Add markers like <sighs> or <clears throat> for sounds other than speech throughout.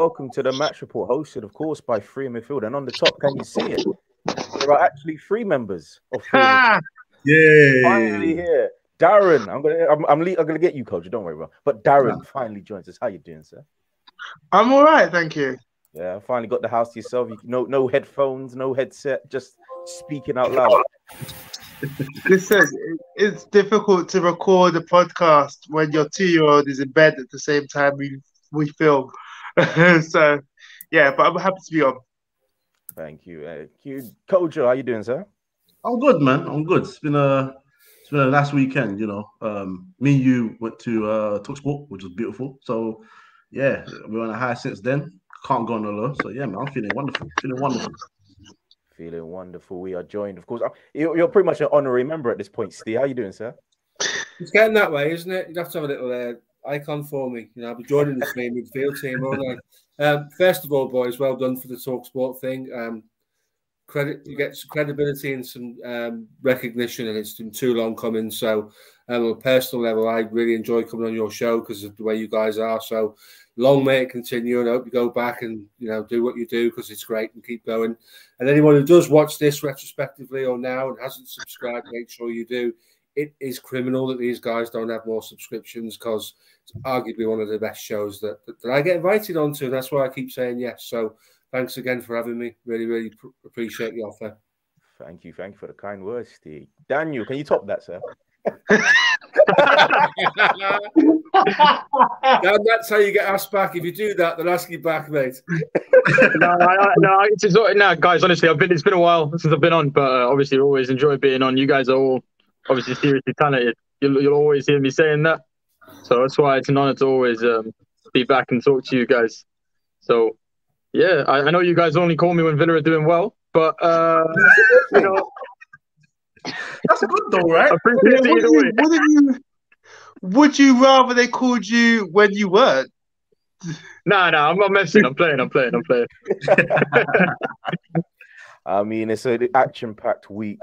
welcome to the match report, hosted, of course, by Free Midfield. And on the top, can you see it? There are actually three members of Free Midfield. Yeah. Finally here, Darren. I'm gonna, I'm, I'm, le- I'm gonna get you, coach. Don't worry, bro. But Darren finally joins us. How you doing, sir? I'm all right, thank you. Yeah, finally got the house to yourself. You, no, no headphones, no headset, just speaking out loud. <laughs> This says it's difficult to record a podcast when your two-year-old is in bed at the same time we we film. <laughs> so, yeah, but I'm happy to be on. Thank you, uh, you, Kojo. How you doing, sir? I'm good, man. I'm good. It's been a it's been a last weekend, you know. Um, me and you went to uh Talksport, which was beautiful. So yeah, we're on a high since then. Can't go on the low. So yeah, man, I'm feeling wonderful. Feeling wonderful. Feeling wonderful. We are joined, of course. uh, You're, you're pretty much an honorary member at this point, Steve. How you doing, sir? It's getting that way, isn't it? You'd have to have a little uh, icon for me. You know, I'll be joining this main midfield team, won't I? Um, first of all, boys, well done for the talk sport thing. Um, credit you get some credibility and some um, recognition, and it's been too long coming. So, um, on a personal level, I really enjoy coming on your show because of the way you guys are. So, long may it continue, and I hope you go back and you know do what you do because it's great and keep going. And anyone who does watch this retrospectively or now and hasn't subscribed, make sure you do. It is criminal that these guys don't have more subscriptions because it's arguably one of the best shows that, that, that I get invited onto. And that's why I keep saying yes. So thanks again for having me. Really, really pr- appreciate the offer. Thank you, thank you for the kind words, Steve. Daniel, can you top that, sir? <laughs> And that's how you get asked back. If you do that, they'll ask you back, mate. <laughs> no, I, I, no, it's, it's not, no, guys. Honestly, I've been. It's been a while since I've been on, but uh, obviously, always enjoy being on. You guys are all obviously seriously talented. You'll, you'll always hear me saying that, so that's why it's an honor to always um, be back and talk to you guys. So, yeah, I, I know you guys only call me when Villa are doing well, but uh, <laughs> you know, That's good though, right? I appreciate Yeah, it would, you, way. wouldn't you, would you rather they called you when you weren't? Nah, nah, I'm not messing. I'm playing. I'm playing. I'm playing. <laughs> I mean, it's an action-packed week.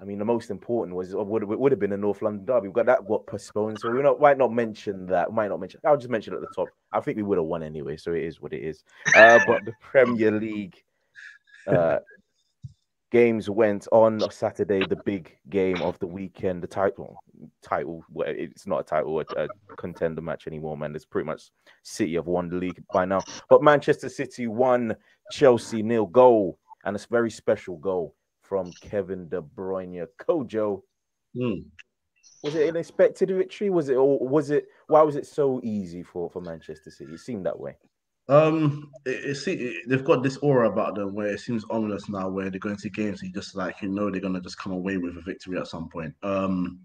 I mean, the most important was would would have been a North London derby. We've got that got postponed, so we not might not mention that. Might not mention. I'll just mention it at the top. I think we would have won anyway, so it is what it is. Uh, <laughs> but the Premier League uh, games went on Saturday. The big game of the weekend, the title, title. Well, it's not a title, a, a contender match anymore, man. It's pretty much City have won the league by now. But Manchester City won, Chelsea nil goal, and it's a very special goal from Kevin De Bruyne. Kojo, Hmm. was it an expected victory? Was it, or was it? Why was it so easy for for Manchester City? It seemed that way. Um, it, it, see, it- they've got this aura about them where it seems ominous now, where they go into games you just like you know they're gonna just come away with a victory at some point. Um,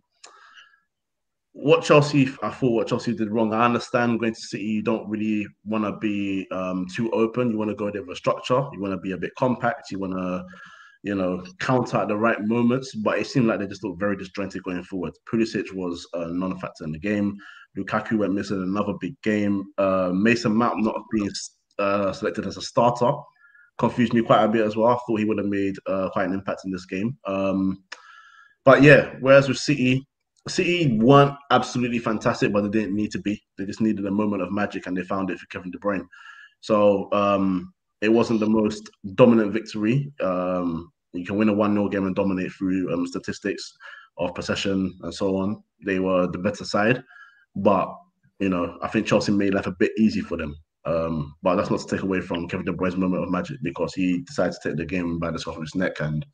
what Chelsea, I thought what Chelsea did wrong. I understand going to City, you don't really want to be um, too open. You want to go there with a structure. You want to be a bit compact. You want to, you know, counter at the right moments. But it seemed like they just looked very disjointed going forward. Pulisic was a non-factor in the game. Lukaku went missing another big game. Uh, Mason Mount not being uh, selected as a starter confused me quite a bit as well. I thought he would have made uh, quite an impact in this game. Um, but yeah, whereas with City, City weren't absolutely fantastic, but they didn't need to be. They just needed a moment of magic, and they found it for Kevin De Bruyne. So um, it wasn't the most dominant victory. Um, you can win a 1 0 game and dominate through um, statistics of possession and so on. They were the better side. But, you know, I think Chelsea made life a bit easy for them. Um, but that's not to take away from Kevin De Bruyne's moment of magic because he decided to take the game by the scruff of his neck and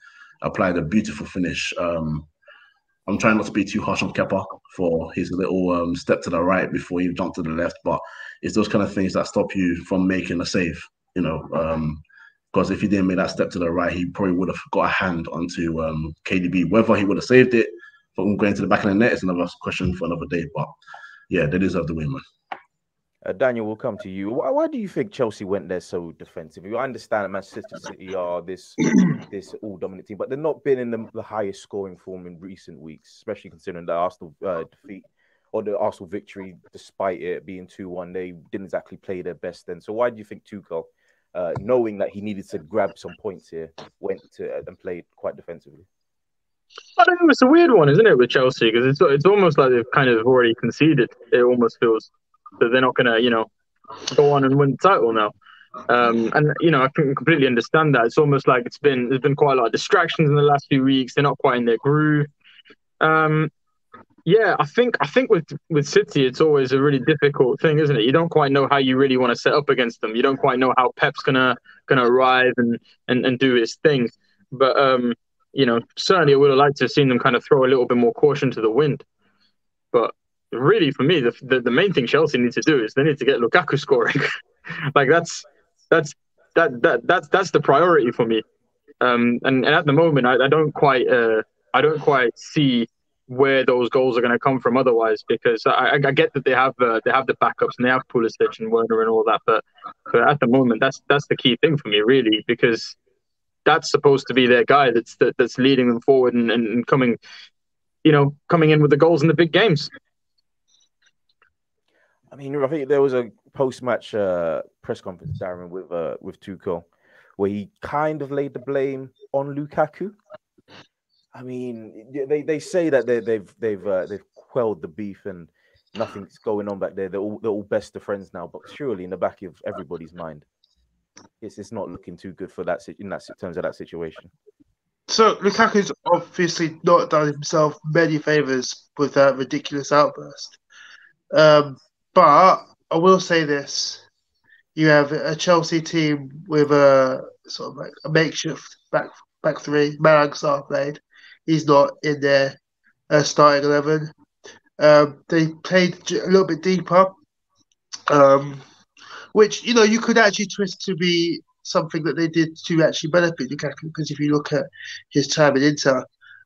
applied a beautiful finish. Um, I'm trying not to be too harsh on Kepa for his little um, step to the right before he jumped to the left, but it's those kind of things that stop you from making a save, you know. Um, because if he didn't make that step to the right, he probably would have got a hand onto um, KDB. Whether he would have saved it from going to the back of the net is another question for another day. But yeah, they deserve the win, man. Uh, Daniel, we'll come to you. Why, why do you think Chelsea went there so defensive? I understand that Manchester City are this <clears throat> this all dominant team, but they've not been in the, the highest scoring form in recent weeks, especially considering the Arsenal uh, defeat or the Arsenal victory, despite it being two one. They didn't exactly play their best then. So why do you think Tuchel, uh, knowing that he needed to grab some points here, went to uh, and played quite defensively? I don't know. It's a weird one, isn't it, with Chelsea? Because it's it's almost like they've kind of already conceded. It almost feels that they're not gonna, you know, go on and win the title now. Um, and you know, I can completely understand that. It's almost like it's been there's been quite a lot of distractions in the last few weeks. They're not quite in their groove. Um, yeah, I think I think with with City, it's always a really difficult thing, isn't it? You don't quite know how you really want to set up against them. You don't quite know how Pep's gonna gonna arrive and and, and do his thing. But um, you know, certainly I would have liked to have seen them kind of throw a little bit more caution to the wind. But really, for me, the the, the main thing Chelsea need to do is they need to get Lukaku scoring. <laughs> like that's that's that that that's that's the priority for me. Um, and, and at the moment, I, I don't quite uh, I don't quite see where those goals are going to come from otherwise because I, I get that they have uh, they have the backups and they have Pulisic and Werner and all that but but at the moment that's that's the key thing for me really because that's supposed to be their guy that's that, that's leading them forward and, and coming you know coming in with the goals in the big games. I mean I think there was a post-match uh, press conference Darren with uh, with Tuchel where he kind of laid the blame on Lukaku I mean, they, they say that they, they've they've uh, they've quelled the beef and nothing's going on back there. They're all they're all best of friends now. But surely, in the back of everybody's mind, it's it's not looking too good for that in that terms of that situation. So Lukaku's obviously not done himself many favors with that ridiculous outburst. Um, but I will say this: you have a Chelsea team with a sort of like a makeshift back back three. Malang Sarr played he's not in their uh, starting eleven. Um, they played a little bit deeper, um, which you know you could actually twist to be something that they did to actually benefit Lukaku. Because if you look at his time at Inter,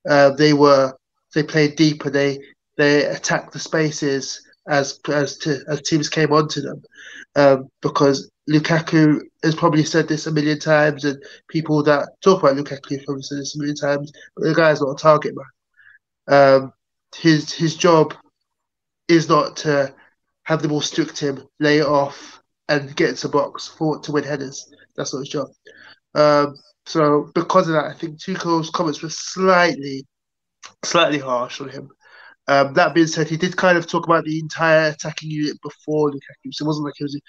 uh, they were they played deeper. They they attacked the spaces as as to, as teams came onto them, um, because Lukaku has probably said this a million times, and people that talk about Lukaku have probably said this a million times. But the guy's not a target man. Um, his his job is not to have the ball to him, lay it off, and get into the box for to win headers. That's not his job. Um, so because of that, I think Tuchel's comments were slightly, slightly harsh on him. Um, that being said, he did kind of talk about the entire attacking unit before Lukaku, so it wasn't like he was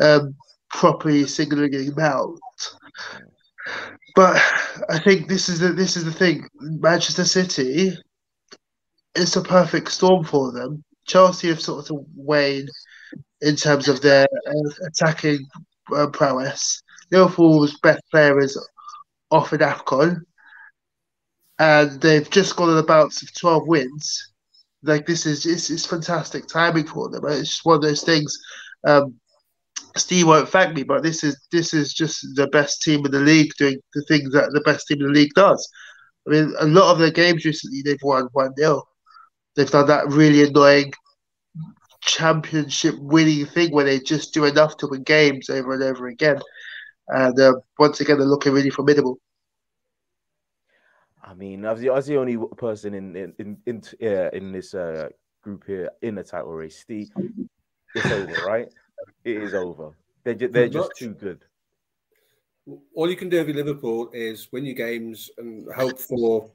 um, properly singling him out. But I think this is the this is the thing. Manchester City, it's a perfect storm for them. Chelsea have sort of waned in terms of their uh, attacking uh, prowess. Liverpool's best player is off in AFCON, and they've just got on the bounce of 12 wins. Like, this is it's, it's fantastic timing for them. It's one of those things. Um, Steve won't thank me, but this is this is just the best team in the league doing the things that the best team in the league does. I mean, a lot of their games recently they've won one 0 They've done that really annoying championship winning thing where they just do enough to win games over and over again. And uh, once again, they're looking really formidable. I mean, as the, as the only person in in in in, uh, in this uh, group here in the title race, Steve, it's over, right? It is over. They're just, they're just too good. All you can do with Liverpool is win your games and hope for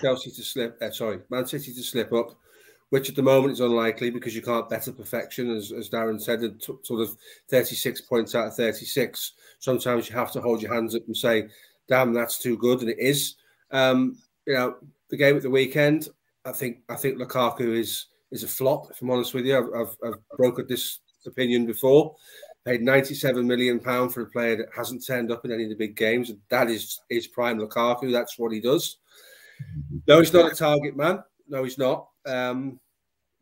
Chelsea to slip. Uh, sorry, Man City to slip up, which at the moment is unlikely because you can't better perfection, as, as Darren said, sort of 36 points out of 36. Sometimes you have to hold your hands up and say, "Damn, that's too good," and it is. Um, you know, the game at the weekend. I think I think Lukaku is is a flop. If I'm honest with you, I've, I've, I've brokered this opinion before. Paid 97 million pound for a player that hasn't turned up in any of the big games. That his is prime Lukaku. That's what he does. No, he's not a target man. No, he's not. Um,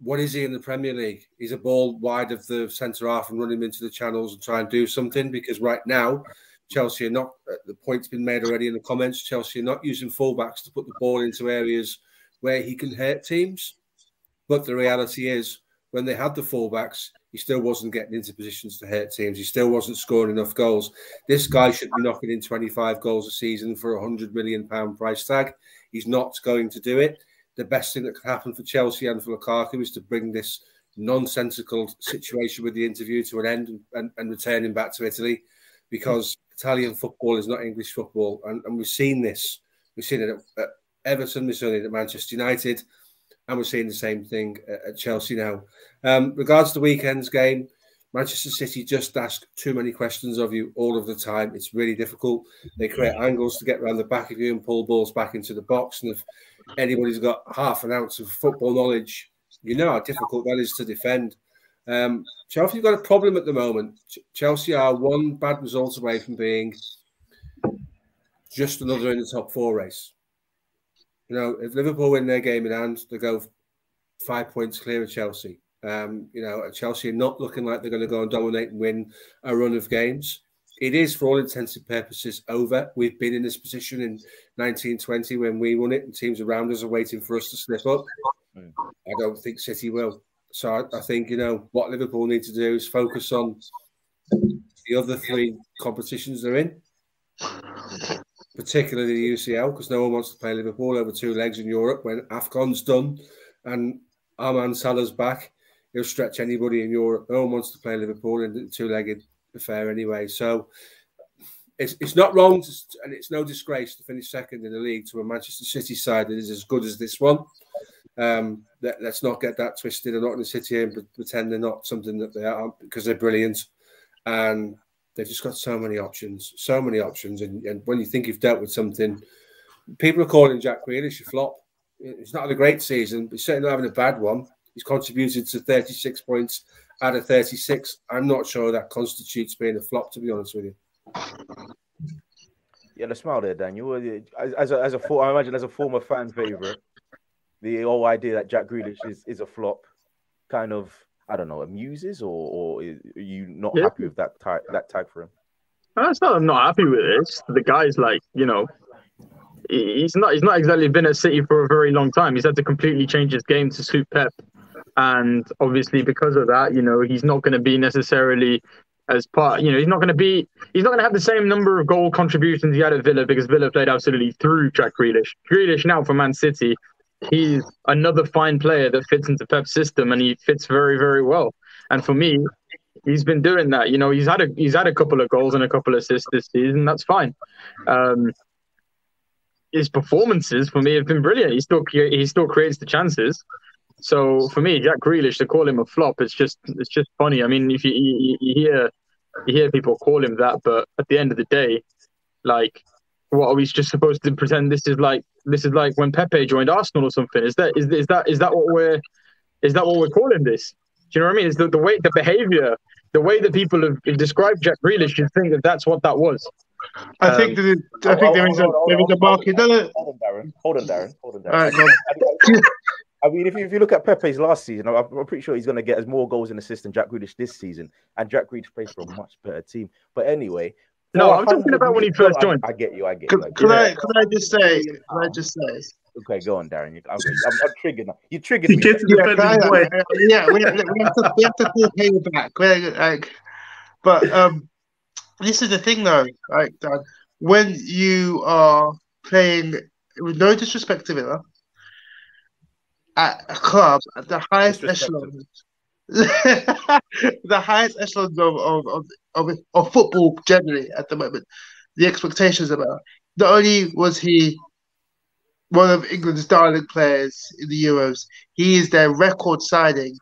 what is he in the Premier League? He's a ball wide of the centre half and run him into the channels and try and do something. Because right now, Chelsea are not. Uh, the point's been made already in the comments. Chelsea are not using fullbacks to put the ball into areas where he can hurt teams. But the reality is, when they had the fullbacks, he still wasn't getting into positions to hurt teams. He still wasn't scoring enough goals. This guy should be knocking in 25 goals a season for a hundred million pound price tag. He's not going to do it. The best thing that could happen for Chelsea and for Lukaku is to bring this nonsensical situation with the interview to an end and, and, and return him back to Italy because Italian football is not English football. And, and we've seen this. We've seen it at, at Everton, we've seen it at Manchester United and we're seeing the same thing at Chelsea now. Um, regards to the weekend's game, Manchester City just ask too many questions of you all of the time. It's really difficult. They create angles to get around the back of you and pull balls back into the box. And if anybody's got half an ounce of football knowledge, you know how difficult that is to defend. Um, Chelsea have got a problem at the moment. Ch- Chelsea are one bad result away from being just another in the top four race. You know, if Liverpool win their game in hand, they go five points clear of Chelsea. Um, you know, Chelsea are not looking like they're going to go and dominate and win a run of games. It is, for all intents and purposes, over. We've been in this position in 1920 when we won it, and teams around us are waiting for us to slip up. Mm. I don't think City will. So I, I, think you know what Liverpool need to do is focus on the other three competitions they're in, <laughs> particularly the UCL, because no one wants to play Liverpool over two legs in Europe when Afcon's done and Arman Salah's back he'll stretch anybody in Europe. No one wants to play Liverpool in the two-legged affair anyway. So it's it's not wrong, to, and it's no disgrace to finish second in the league to a Manchester City side that is as good as this one. Um, let, us not get that twisted. I'm not to sit here and pretend they're not something that they are because they're brilliant, and they've just got so many options, so many options. And, and when you think you've dealt with something, people are calling Jack Grealish a flop. It's not had a great season, but certainly not having a bad one. He's contributed to 36 points out of 36. I'm not sure that constitutes being a flop, to be honest with you. Yeah, the smile there, Daniel. As a, as a I imagine as a former fan favorite, the whole idea that Jack Grealish is, is a flop kind of I don't know amuses or or are you not yeah. happy with that tag that tag for him? Uh, That's not. I'm not happy with it. The guy's like you know he's not he's not exactly been at City for a very long time. He's had to completely change his game to suit Pep and obviously because of that, you know, he's not going to be necessarily as part. You know, he's not going to be he's not going to have the same number of goal contributions he had at Villa because Villa played absolutely through Jack Grealish. Grealish now for Man City, he's another fine player that fits into Pep's system and he fits very very well. And for me, he's been doing that. You know, he's had a he's had a couple of goals and a couple of assists this season. That's fine. Um, his performances for me have been brilliant. He still he still creates the chances. So for me, Jack Grealish to call him a flop, it's just it's just funny. I mean, if you, you, you hear you hear people call him that, but at the end of the day, like, what are we just supposed to pretend this is like this is like when Pepe joined Arsenal or something? Is that is, is that is that what we're is that what we're calling this? Do you know what I mean? Is the, the way the behavior, the way that people have described Jack Grealish, you think that that's what that was. I um, think that I think there is a there is a market. Hold on, Darren. Hold on, Darren. Hold on, Darren. I mean, if you, if you look at Pepe's last season, I'm, I'm pretty sure he's going to get as more goals and assists than Jack Grealish this season. And Jack Grealish plays for a much better team. But anyway, no, I'm talking about when he first joined. I, I get you. I get you. I can, I, can I just say? Can I just say? Okay, go on, Darren. You, I'm, I'm, I'm triggered now. You triggered me. Yeah, yeah, we, have, we have to we have to pull payback. We're, like, but um, this is the thing, though. Like, when you are playing, with no disrespect to Villa, at a club at the highest echelon, <laughs> the highest echelon of, of, of, of, of football generally at the moment. The expectations about not only was he one of England's darling players in the Euros, he is their record signing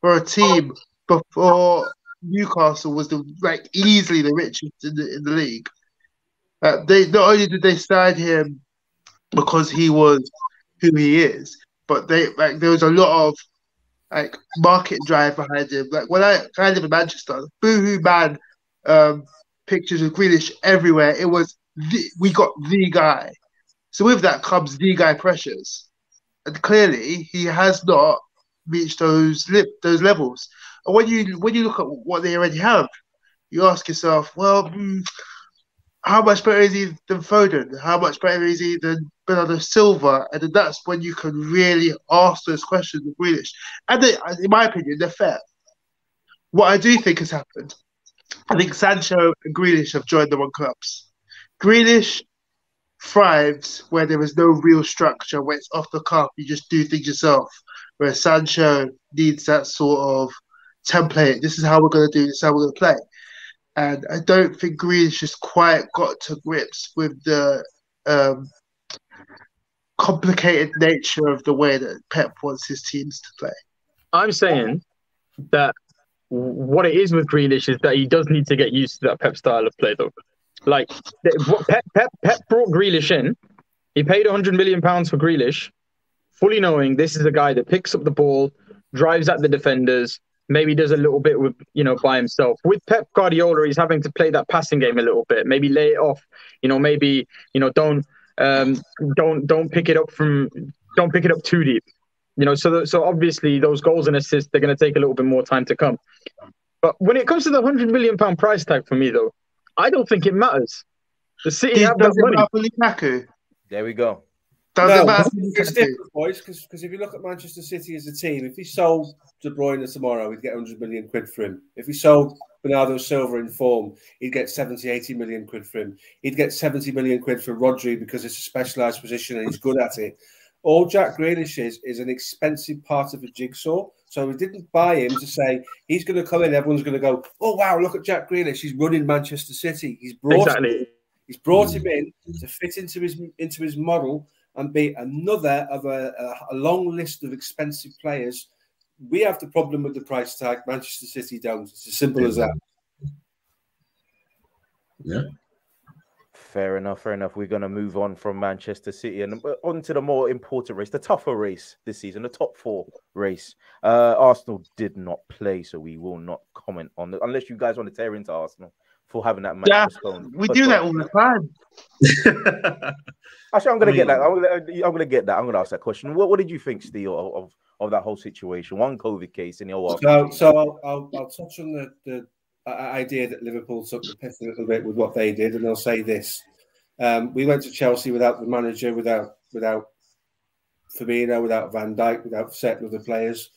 for a team before Newcastle was the like easily the richest in the in the league. Uh, they not only did they sign him because he was who he is, but they like there was a lot of like market drive behind him. Like when I kind of in Manchester, boohoo man um, pictures of Grealish everywhere. It was the, we got the guy. So with that comes the guy pressures, and clearly he has not reached those lip those levels. And when you when you look at what they already have, you ask yourself, well, hmm, how much better is he than Foden? How much better is he than Bernardo Silva? And then that's when you can really ask those questions of Grealish. And they, uh, in my opinion, they're fair. What I do think has happened, I think Sancho and Grealish have joined the wrong clubs. Grealish thrives where there is no real structure, where it's off the cuff, you just do things yourself. Whereas Sancho needs that sort of template. This is how we're going to do this, how we're going to play and I don't think Grealish has quite got to grips with the um, complicated nature of the way that Pep wants his teams to play. I'm saying that what it is with Grealish is that he does need to get used to that Pep style of play, though. Like Pep, Pep, Pep brought Grealish in. He paid 100 million pounds for Grealish, fully knowing this is a guy that picks up the ball, drives at the defenders, maybe does a little bit with you know by himself. With Pep Guardiola, he's having to play that passing game a little bit. Maybe lay it off. You know, maybe you know don't um, don't don't pick it up from don't pick it up too deep. You know, so so obviously those goals and assists they're going to take a little bit more time to come. But when it comes to the hundred million pound price tag for me, though, I don't think it matters. The City have that money. There we go. Does No, matter? it's different, boys, because if you look at Manchester City as a team, if he sold De Bruyne tomorrow, he'd get 100 million quid for him. If he sold Bernardo Silva in form, he'd get 70, 80 million quid for him. He'd get 70 million quid for Rodri because it's a specialised position and he's good at it. All Jack Grealish is is an expensive part of a jigsaw. So we didn't buy him to say he's going to come in. Everyone's going to go, "Oh wow, look at Jack Grealish! He's running Manchester City. He's brought Exactly. He's brought him in to fit into his into his model and be another of a, a, a long list of expensive players. We have the problem with the price tag. Manchester City don't. It's as simple as that. Yeah. Fair enough, fair enough. We're going to move on from Manchester City and uh, on to the more important race, the tougher race this season, the top four race. Uh, Arsenal did not play, so we will not comment on it unless you guys want to tear into Arsenal for having that match Yeah, postponed. We do that all the time. <laughs> Actually, I'm going to I get that. I'm going to, I'm going to get that. I'm going to ask that question. What, what did you think, Steve, of, of, of that whole situation? One COVID case in the whole So, so I'll, I'll, I'll touch on the, the uh, idea that Liverpool took the piss a little bit with what they did, and I'll say this: um, we went to Chelsea without the manager, without without Firmino, without Van Dijk, without certain other players.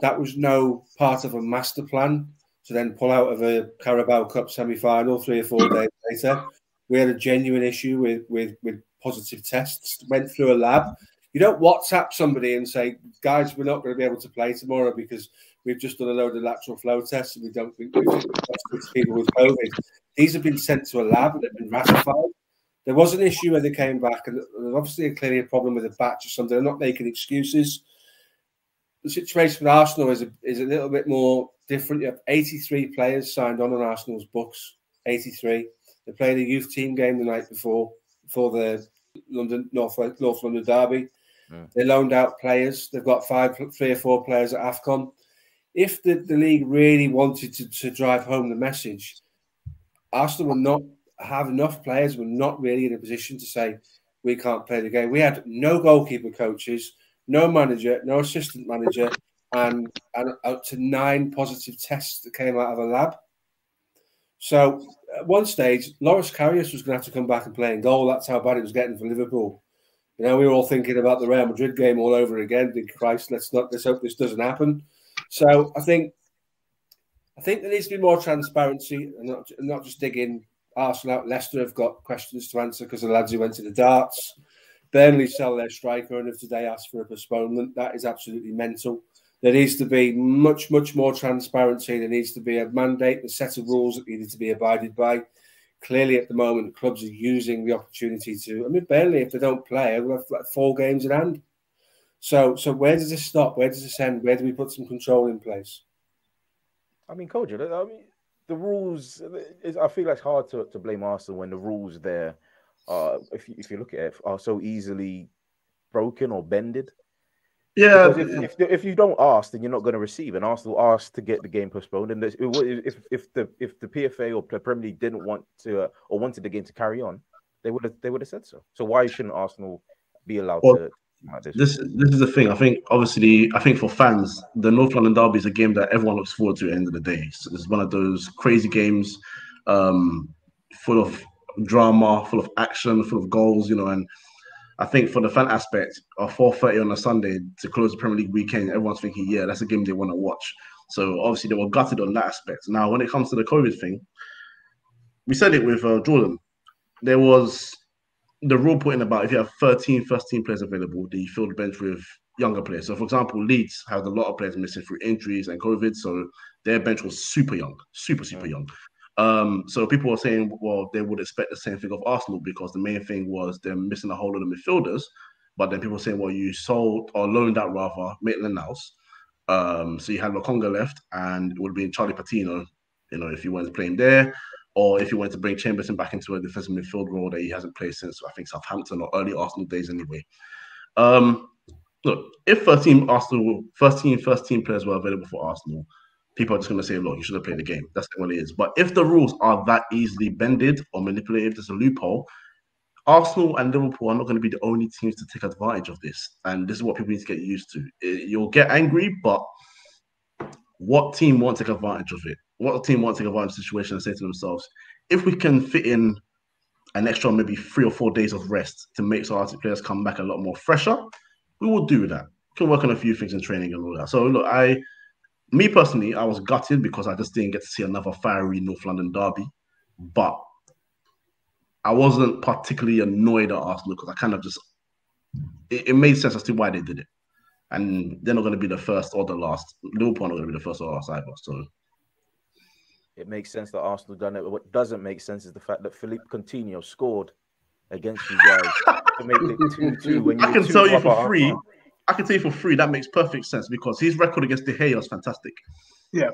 That was no part of a master plan to then pull out of a Carabao Cup semi-final three or four days later. We had a genuine issue with with with positive tests. Went through a lab. You don't WhatsApp somebody and say, "Guys, we're not going to be able to play tomorrow because we've just done a load of lateral flow tests and we don't think we've got people with COVID." These have been sent to a lab and they've been ratified. There was an issue when they came back, and obviously clearly a problem with a batch or something. I'm not making excuses. The situation with Arsenal is a, is a little bit more different. You have 83 players signed on on Arsenal's books. 83. They played a youth team game the night before, for the London North North London derby. Mm. They loaned out players. They've got five, three or four players at Afcon. If the, the league really wanted to, to drive home the message, Arsenal will not have enough players. We're not really in a position to say we can't play the game. We had no goalkeeper coaches, no manager, no assistant manager, and, and up to nine positive tests that came out of a lab. So at one stage, Loris Karius was going to have to come back and play in goal. That's how bad it was getting for Liverpool. You know, we were all thinking about the Real Madrid game all over again. Big Christ, let's not let's hope this doesn't happen. So I think I think there needs to be more transparency and not, not just digging Arsenal out. Leicester have got questions to answer because the lads who went to the darts. Burnley sell their striker and if today ask for a postponement. That is absolutely mental. There needs to be much, much more transparency. There needs to be a mandate, a set of rules that needed to be abided by. Clearly, at the moment, clubs are using the opportunity to. I mean, Burnley, if they don't play, will have like four games in hand. So, so where does this stop? Where does this end? Where do we put some control in place? I mean, Kojo, I mean, the rules. I feel like it's hard to, to blame Arsenal when the rules there, uh, if you, if you look at it, are so easily broken or bended. Yeah, if, if, if you don't ask, then you're not going to receive. And Arsenal asked to get the game postponed. And there's- it wa- if if the if the PFA or the Premier League didn't want to uh, or wanted the game to carry on, they would have they would have said so. So why shouldn't Arsenal be allowed Well, to like this? this this is the thing. I think obviously, I think for fans, the North London Derby is a game that everyone looks forward to at the end of the day. So it's one of those crazy games, um, full of drama, full of action, full of goals. You know, and I think for the fan aspect, of four thirty on a Sunday to close the Premier League weekend, everyone's thinking, yeah, that's a game they want to watch. So obviously they were gutted on that aspect. Now, when it comes to the COVID thing, we said it with uh, Jordan. There was the rule put in about if you have 13 first team players available, then you fill the bench with younger players. So, for example, Leeds had a lot of players missing through injuries and COVID, so their bench was super young, super super young. Um, so people were saying, well, they would expect the same thing of Arsenal because the main thing was them missing a whole lot of midfielders. But then people saying, well, you sold or loaned out rather Maitland Niles. Um, so you had Lokonga left, and it would been Charlie Patino, you know, if you wanted to play him there, or if you wanted to bring Chamberlain back into a defensive midfield role that he hasn't played since I think Southampton or early Arsenal days anyway. Um, look, if first team Arsenal, first team, first team players were available for Arsenal, people are just going to say, look, you should have played the game. That's what it is. But if the rules are that easily bended or manipulated, there's a loophole. Arsenal and Liverpool are not going to be the only teams to take advantage of this. And this is what people need to get used to. Eh, you'll get angry, but what team won't take advantage of it? What team won't take advantage of the situation and say to themselves, if we can fit in an extra maybe three or four days of rest to make our players come back a lot more fresher, we will do that. We can work on a few things in training and all that. So look, I me personally, I was gutted because I just didn't get to see another fiery North London derby. But I wasn't particularly annoyed at Arsenal because I kind of just it, it, made sense as to why they did it. And they're not going to be the first or the last. Liverpool are not going to be the first or the last either. So it makes sense that Arsenal done it. But What doesn't make sense is the fact that Philippe Coutinho scored against you guys to make it two two. When you <laughs> I can tell you for free. I can tell you for free that makes perfect sense because his record against De Gea was fantastic. Yeah.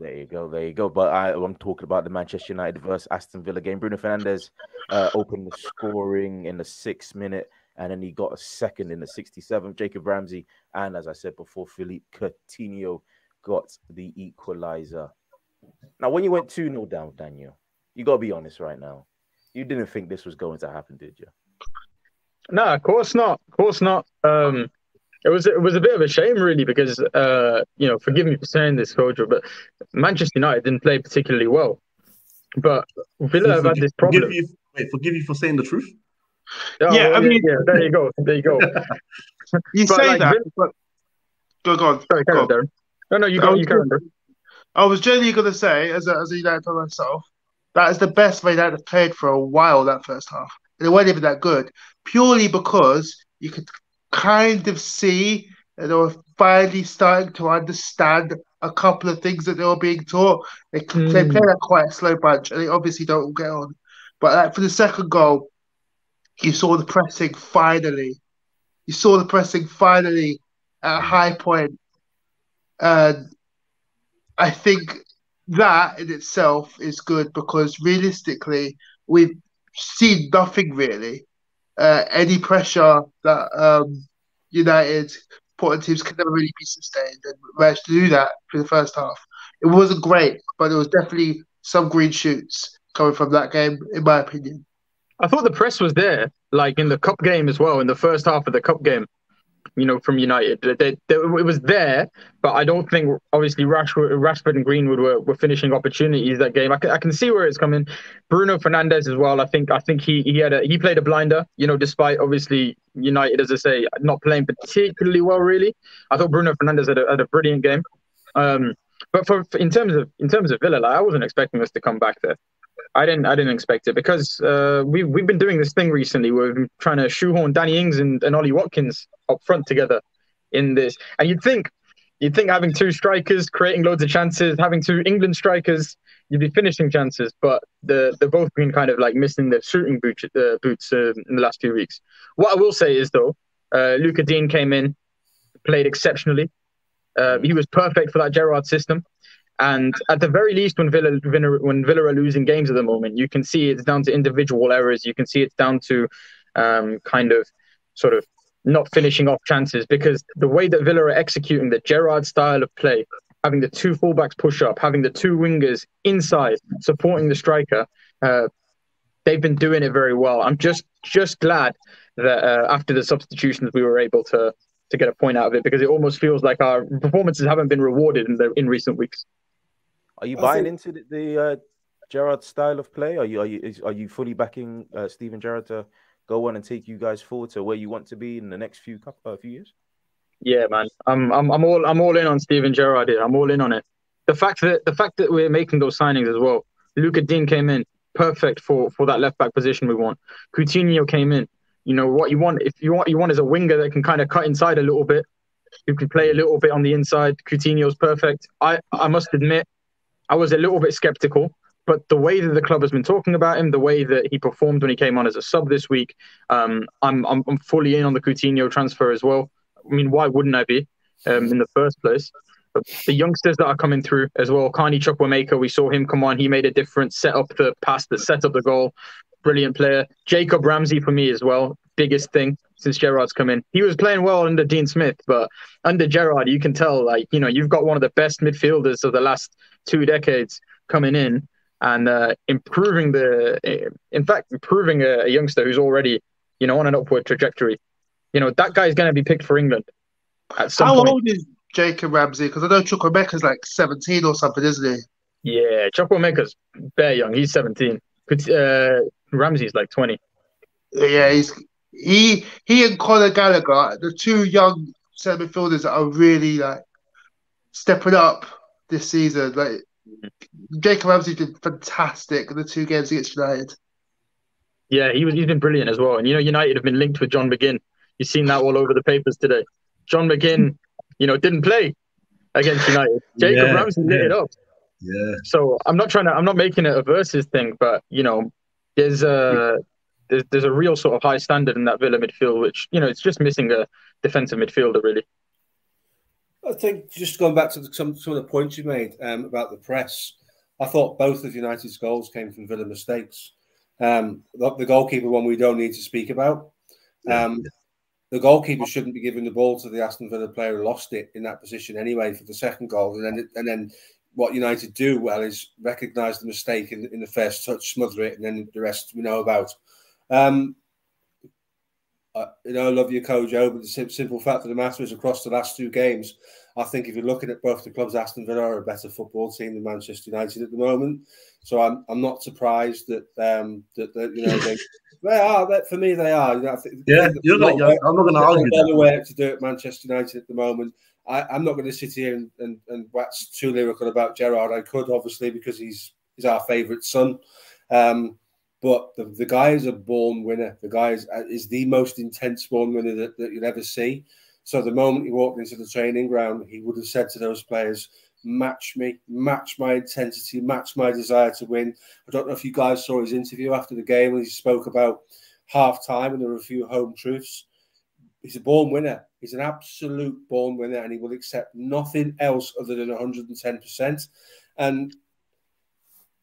There you go, there you go. But I, am talking about the Manchester United versus Aston Villa game. Bruno Fernandes uh, opened the scoring in the sixth minute, and then he got a second in the 67th. Jacob Ramsey, and as I said before, Philippe Coutinho got the equalizer. Now, when you went 2 0 down, Daniel, you got to be honest right now. You didn't think this was going to happen, did you? No, of course not. Of course not. Um, it was it was a bit of a shame, really, because uh, you know, forgive me for saying this, Kojo, but Manchester United didn't play particularly well. But Villa have had this problem. Forgive you, wait, forgive you for saying the truth. Oh, yeah, well, I mean, yeah, there you go, there you go. <laughs> you but say like, that, Villa... but go, go on. Sorry, go on. Darren. No, no, you go, you carry I was genuinely going to say, as a, as a United fan myself, that is the best way United have played for a while that first half. And it wasn't even that good, purely because you could kind of see that they were finally starting to understand a couple of things that they were being taught. They, mm. they play that quite a slow bunch, and they obviously don't get on. But like, for the second goal, you saw the pressing finally. You saw the pressing finally at a high point. And I think that in itself is good because realistically, we've seen nothing really uh, any pressure that um, United supporting teams can never really be sustained and managed to do that for the first half. It wasn't great, but there was definitely some green shoots coming from that game, in my opinion. I thought the press was there, like in the cup game as well, in the first half of the cup game you know, from United. They, they, it was there, but I don't think obviously Rashford, Rashford and Greenwood were, were finishing opportunities that game. I can, I can see where it's coming. Bruno Fernandes as well. I think I think he he had a, he played a blinder. You know, despite obviously United, as I say, not playing particularly well. Really, I thought Bruno Fernandes had a, had a brilliant game. Um, but for, for in terms of in terms of Villa, like, I wasn't expecting us to come back there. I didn't I didn't expect it because uh, we we've been doing this thing recently where we've been trying to shoehorn Danny Ings and, and Ollie Watkins up front together in this. And you'd think you'd think having two strikers creating loads of chances, having two England strikers, you'd be finishing chances. But the they've both been kind of like missing their shooting boots uh, boots uh, in the last few weeks. What I will say is though, uh, Lucas Digne came in, played exceptionally. Uh, he was perfect for that Gerrard system. And at the very least, when Villa, when Villa are losing games at the moment, you can see it's down to individual errors. You can see it's down to um, kind of sort of not finishing off chances because the way that Villa are executing the Gerrard style of play, having the two fullbacks push up, having the two wingers inside supporting the striker, uh, they've been doing it very well. I'm just just glad that uh, after the substitutions we were able to to get a point out of it because it almost feels like our performances haven't been rewarded in the in recent weeks. Are you buying think... into the, the uh, Gerrard style of play? Are you are you is, are you fully backing uh, Steven Gerrard to go on and take you guys forward to where you want to be in the next few couple, uh, few years? Yeah, man, I'm I'm I'm all I'm all in on Steven Gerrard. I'm all in on it. The fact that the fact that we're making those signings as well. Lucas Digne came in perfect for for that left back position we want. Coutinho came in. You know what you want if you want you want is a winger that can kind of cut inside a little bit, who can play a little bit on the inside. Coutinho's perfect. I I must admit I was a little bit skeptical, but the way that the club has been talking about him, the way that he performed when he came on as a sub this week, um, I'm, I'm, I'm fully in on the Coutinho transfer as well. I mean, why wouldn't I be? um, in the first place. The youngsters that are coming through as well, Carney Chukwuemeka, we saw him come on. He made a difference, set up the pass, that set up the goal. Brilliant player. Jacob Ramsey for me as well. Biggest thing since Gerrard's come in. He was playing well under Dean Smith, but under Gerrard, you can tell, like, you know, you've got one of the best midfielders of the last two decades coming in and uh, improving the, in fact, improving a, a, youngster who's already, you know, on an upward trajectory. You know, that guy's going to be picked for England. At some How point. old is Jacob Ramsey? Because I know Chukwuemeka's like 17 or something, isn't he? Yeah, Chukwuemeka's very young. He's 17. Uh, Ramsey's like 20. Yeah, he's he he and Conor Gallagher, the two young centre midfielders that are really like stepping up this season. Like mm. Jacob Ramsey did fantastic in the two games against United. Yeah, he was he's been brilliant as well. And you know, United have been linked with John McGinn. You've seen that all over the papers today. John McGinn, you know, didn't play against United. <laughs> Jacob yeah, Ramsey lit it up. Yeah. So I'm not trying to I'm not making it a versus thing, but you know, there's a there's, there's a real sort of high standard in that Villa midfield, which you know it's just missing a defensive midfielder really. I think just going back to the, some some of the points you made um, about the press, I thought both of United's goals came from Villa mistakes. Um, the, the, goalkeeper one we don't need to speak about. Um, the goalkeeper shouldn't be giving the ball to the Aston Villa player who lost it in that position anyway for the second goal, and then and then what United do well is recognise the mistake in, in the first touch, smother it, and then the rest we know about. Um, uh, you know, I love you, Kojo, but the simple fact of the matter is, across the last two games, I think if you're looking at both the clubs, Aston Villa are a better football team than Manchester United at the moment. So I'm I'm not surprised that um that, that you know they <laughs> they are that for me they are. You know, I think, yeah, you're not, I'm not going to argue. Better way to do it, Manchester United at the moment. I, am not going to sit here and, and, and wax too lyrical about Gerrard. I could obviously because he's he's our favourite son. Um, but the, the guy is a born winner. The guy is, uh, is the most intense born winner that, that you'll ever see. So the moment he walked into the training ground, he would have said to those players, match me, match my intensity, match my desire to win. I don't know if you guys saw his interview after the game when he spoke about half time and there were a few home truths. He's a born winner. He's an absolute born winner and he will accept nothing else other than 110%. And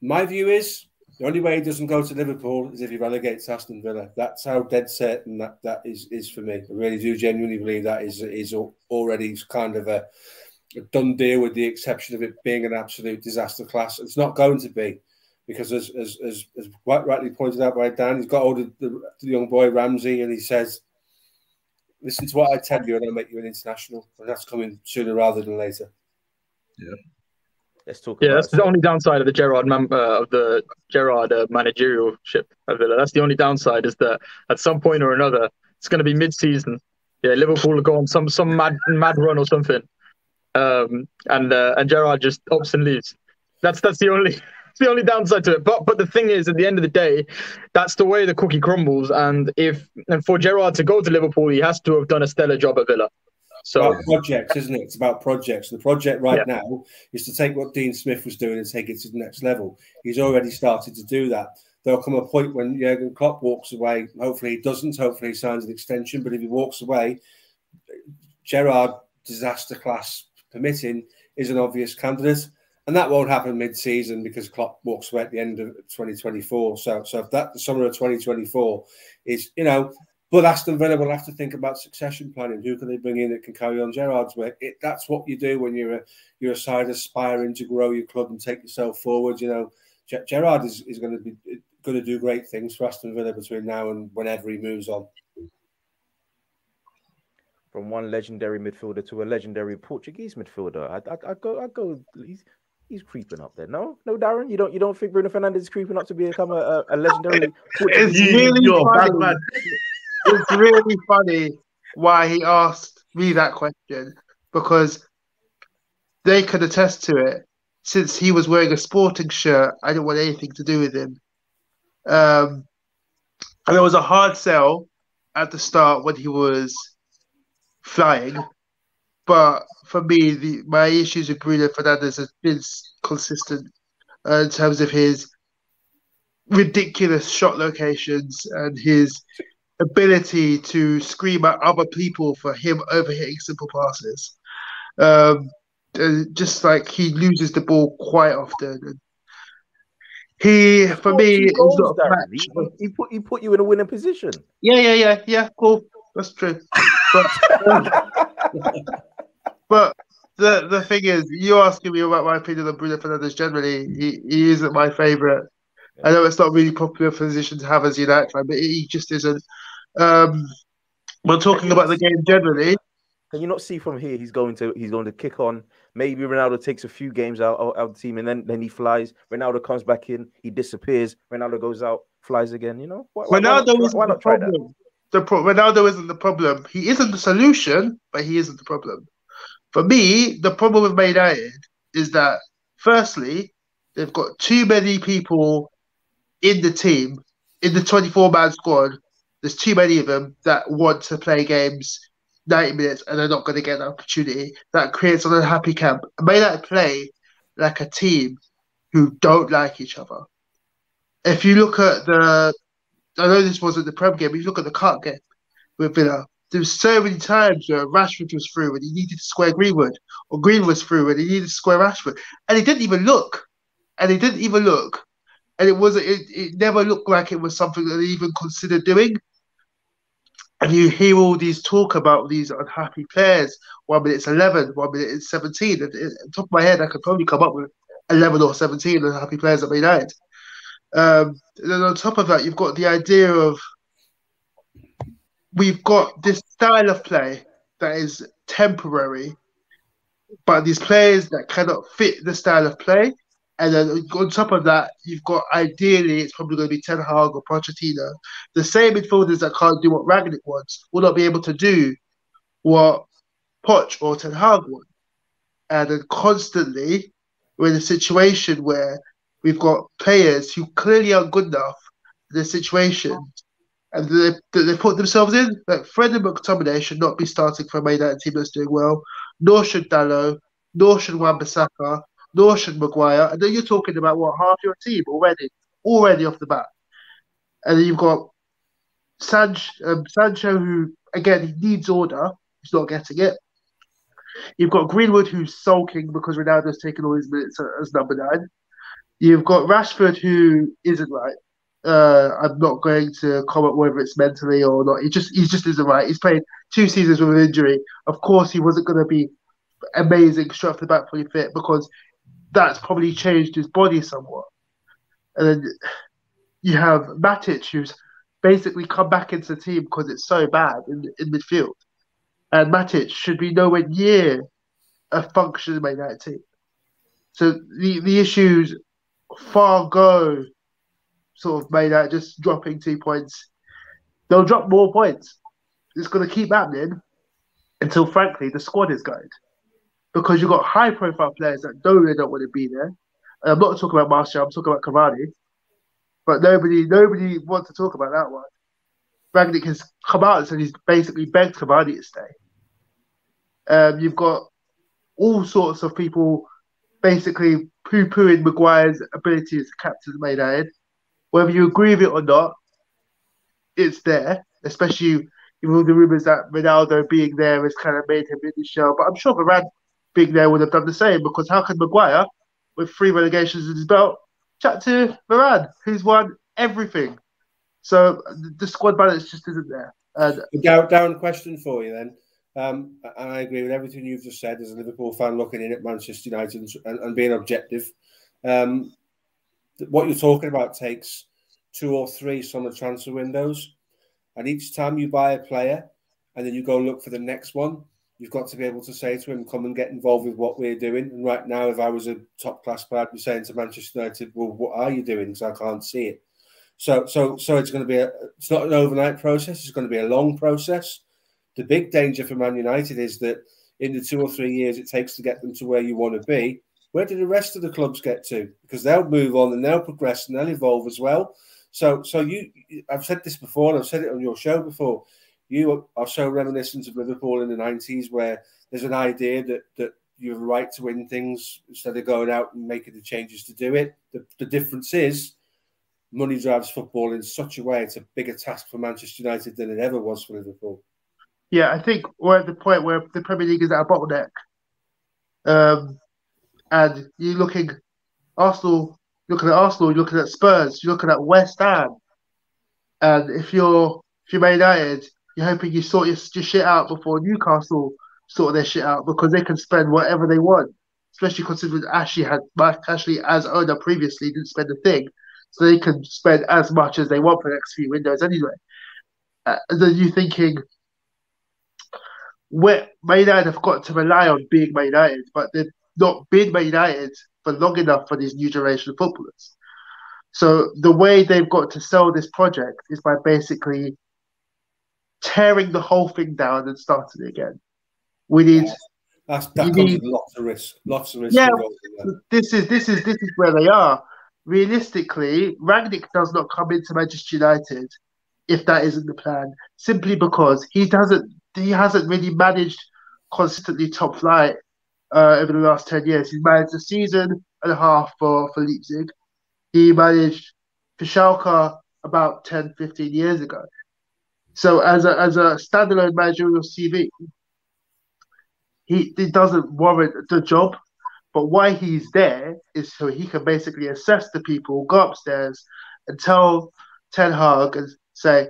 my view is the only way he doesn't go to Liverpool is if he relegates Aston Villa. That's how dead certain that, that is, is for me. I really do genuinely believe that is is already kind of a, a done deal with the exception of it being an absolute disaster class. It's not going to be because as as, as, as quite rightly pointed out by Dan, he's got hold of the, the young boy Ramsey and he says, listen to what I tell you and I'll make you an international. And that's coming sooner rather than later. Yeah. Let's talk. Yeah, that's the only downside of the Gerrard uh, of the Gerrard uh, managerialship of Villa. That's the only downside is that at some point or another, it's going to be mid-season. Yeah, Liverpool will go on some some mad mad run or something, um, and uh, and Gerrard just ups and leaves. That's that's the only <laughs> the only downside to it. But but the thing is, at the end of the day, that's the way the cookie crumbles. And if and for Gerrard to go to Liverpool, he has to have done a stellar job at Villa. So about projects, isn't it? It's about projects. The project right yeah. now is to take what Dean Smith was doing and take it to the next level. He's already started to do that. There'll come a point when Jurgen Klopp walks away. Hopefully he doesn't. Hopefully he signs an extension. But if he walks away, Gerrard, disaster class permitting, is an obvious candidate. And that won't happen mid-season because Klopp walks away at the end of 2024. So, so if that the summer of 2024 is, you know, but Aston Villa will have to think about succession planning. Who can they bring in that can carry on Gerrard's work? It, that's what you do when you're a you're a side aspiring to grow your club and take yourself forward. You know, Gerrard is, is going to be going to do great things for Aston Villa between now and whenever he moves on. From one legendary midfielder to a legendary Portuguese midfielder, I, I, I go, I go. He's, he's creeping up there. No, no, Darren, you don't, you don't think Bruno Fernandes is creeping up to become a, a, a legendary? Portuguese it's really funny it's really funny why he asked me that question because they could attest to it. Since he was wearing a sporting shirt, I didn't want anything to do with him. Um, and it was a hard sell at the start when he was flying. But for me, the, my issues with Bruno Fernandes has been consistent uh, in terms of his ridiculous shot locations and his ability to scream at other people for him overhitting simple passes. Um, uh, just like he loses the ball quite often. And he, for me, He is not match. He, put he put you in a winning position. Yeah, yeah, yeah, yeah. Cool, that's true. But, um, <laughs> but the the thing is, you asking me about my opinion on Bruno Fernandes generally. He, he isn't my favorite. I know it's not really popular position to have as United fan, but he just isn't. Um, we're talking about the game generally. Can you not see from here he's going to he's going to kick on? Maybe Ronaldo takes a few games out, out, out of the team and then, then he flies. Ronaldo comes back in, he disappears. Ronaldo goes out, flies again. You know, why, why- why Ronaldo isn't why the not try that? problem. The pro- Ronaldo isn't the problem. He isn't the solution, but he isn't the problem. For me, the problem with Man United is that firstly, they've got too many people in the team, in the 24 man squad. There's too many of them that want to play games 90 minutes and they're not going to get an opportunity. That creates an unhappy camp. Man United play like a team who don't like each other. If you look at the I know this wasn't the Prem game, but if you look at the cup game with Villa. There was so many times where Rashford was through and he needed to square Greenwood, or Green was through and he needed to square Rashford, and he didn't even look, and he didn't even look, and it wasn't. It, it never looked like it was something that they even considered doing. And you hear all these talk about these unhappy players. One minute it's 11, one minute it's 17. And, top of my head, I could probably come up with 11 or 17 unhappy players at Man United. Um, and then on top of that, you've got the idea of we've got this style of play that is temporary, but these players that cannot fit the style of play. And then on top of that, you've got ideally it's probably going to be Ten Hag or Pochettino. The same midfielders that can't do what Rangnick wants will not be able to do what Poch or Ten Hag want. And then constantly, we're in a situation where we've got players who clearly aren't good enough for the situation and they, they put themselves in. Like Fred and McTominay should not be starting for a Man United team that's doing well, nor should Dalot, nor should Wan-Bissaka, nor should Maguire. And then you're talking about what half your team already, already off the bat. And then you've got Sanch, um, Sancho, who again he needs order, he's not getting it. You've got Greenwood, who's sulking because Ronaldo's taken all his minutes as number nine. You've got Rashford, who isn't right. Uh, I'm not going to comment whether it's mentally or not. He just he just isn't right. He's played two seasons with an injury. Of course, he wasn't going to be amazing straight off the bat fully fit because that's probably changed his body somewhat. And then you have Matic, who's basically come back into the team because it's so bad in in midfield, and Matic should be nowhere near a functioning Man United team. So the the issues far go sort of made out just dropping two points. They'll drop more points. It's going to keep happening until, frankly, the squad is gutted. Because you've got high profile players that don't really don't want to be there. And I'm not talking about Martial, I'm talking about Cavani. But nobody nobody wants to talk about that one. Rangnick has come out and said he's basically begged Cavani to stay. Um, you've got all sorts of people basically poo pooing Maguire's ability as a captain of Man United. Whether you agree with it or not, it's there, especially with all the rumours that Ronaldo being there has kind of made him in the show. But I'm sure Varane being there would have done the same because how can Maguire, with three relegations in his belt, chat to Varane, who's won everything? So the squad balance just isn't there. And Down, down question for you then. Um, and I agree with everything you've just said as a Liverpool fan looking in at Manchester United and, and being objective. Um, what you're talking about takes two or three summer transfer windows. And each time you buy a player and then you go look for the next one, you've got to be able to say to him, come and get involved with what we're doing. And right now, if I was a top class player, I'd be saying to Manchester United, well, what are you doing? Because I can't see it. So, so, so it's going to be a, it's not an overnight process. It's going to be a long process. The big danger for Man United is that in the two or three years it takes to get them to where you want to be, where do the rest of the clubs get to? Because they'll move on and they'll progress and they'll evolve as well. So, so you, I've said this before, and I've said it on your show before. You are so reminiscent of Liverpool in the '90s, where there's an idea that that you have a right to win things instead of going out and making the changes to do it. The, the difference is money drives football in such a way it's a bigger task for Manchester United than it ever was for Liverpool. yeah, I think we're at the point where the Premier League is at a bottleneck. Um, and you're looking Arsenal, you're looking at Arsenal, you're looking at Spurs, you're looking at West Ham. And if you're if you're Man United, you're hoping you sort your, your shit out before Newcastle sort their shit out because they can spend whatever they want. Especially considering Ashley had Ashley as owner previously didn't spend a thing, so they can spend as much as they want for the next few windows anyway. Uh, then you're thinking, where Man United have got to rely on being Man United, but they've not been Man United for long enough for these new generation of footballers. So the way they've got to sell this project is by basically tearing the whole thing down and starting it again. We need. That's, that comes need, with lots of risk. Lots of risk. Yeah, this is this is this is where they are. Realistically, Rangnick does not come into Manchester United if that isn't the plan, simply because he doesn't he hasn't really managed consistently top flight uh, over the last 10 years. He's managed a season and a half for, for Leipzig. He managed for Schalke about 10, 15 years ago. So as a, as a standalone managerial CV, he, he doesn't warrant the job. But why he's there is so he can basically assess the people, go upstairs and tell Ten Hag and say,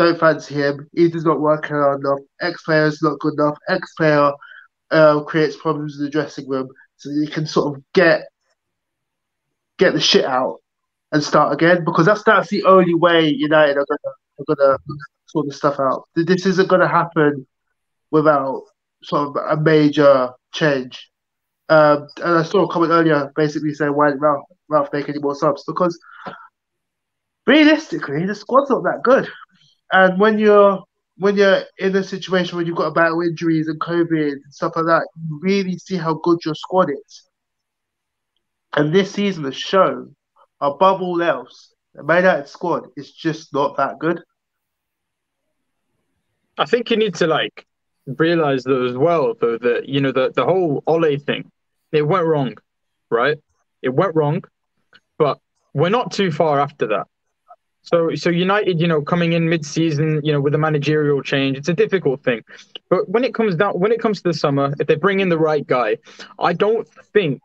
don't fancy him. He does not work hard enough. X player is not good enough. X player uh, creates problems in the dressing room, so you can sort of get get the shit out and start again because that's that's the only way United are gonna are gonna sort of stuff out. This isn't gonna happen without sort of a major change. Um, and I saw a comment earlier basically saying why didn't Ralf, Ralf make any more subs because realistically the squad's not that good. And when you're when you're in a situation where you've got to battle injuries and COVID and stuff like that, you really see how good your squad is. And this season has shown, above all else, the Man United squad is just not that good. I think you need to like realize though as well though that you know the the whole Ole thing, it went wrong, right? It went wrong, but we're not too far after that. So, so United, you know, coming in mid-season, you know, with a managerial change, it's a difficult thing. But when it comes down, when it comes to the summer, if they bring in the right guy, I don't think,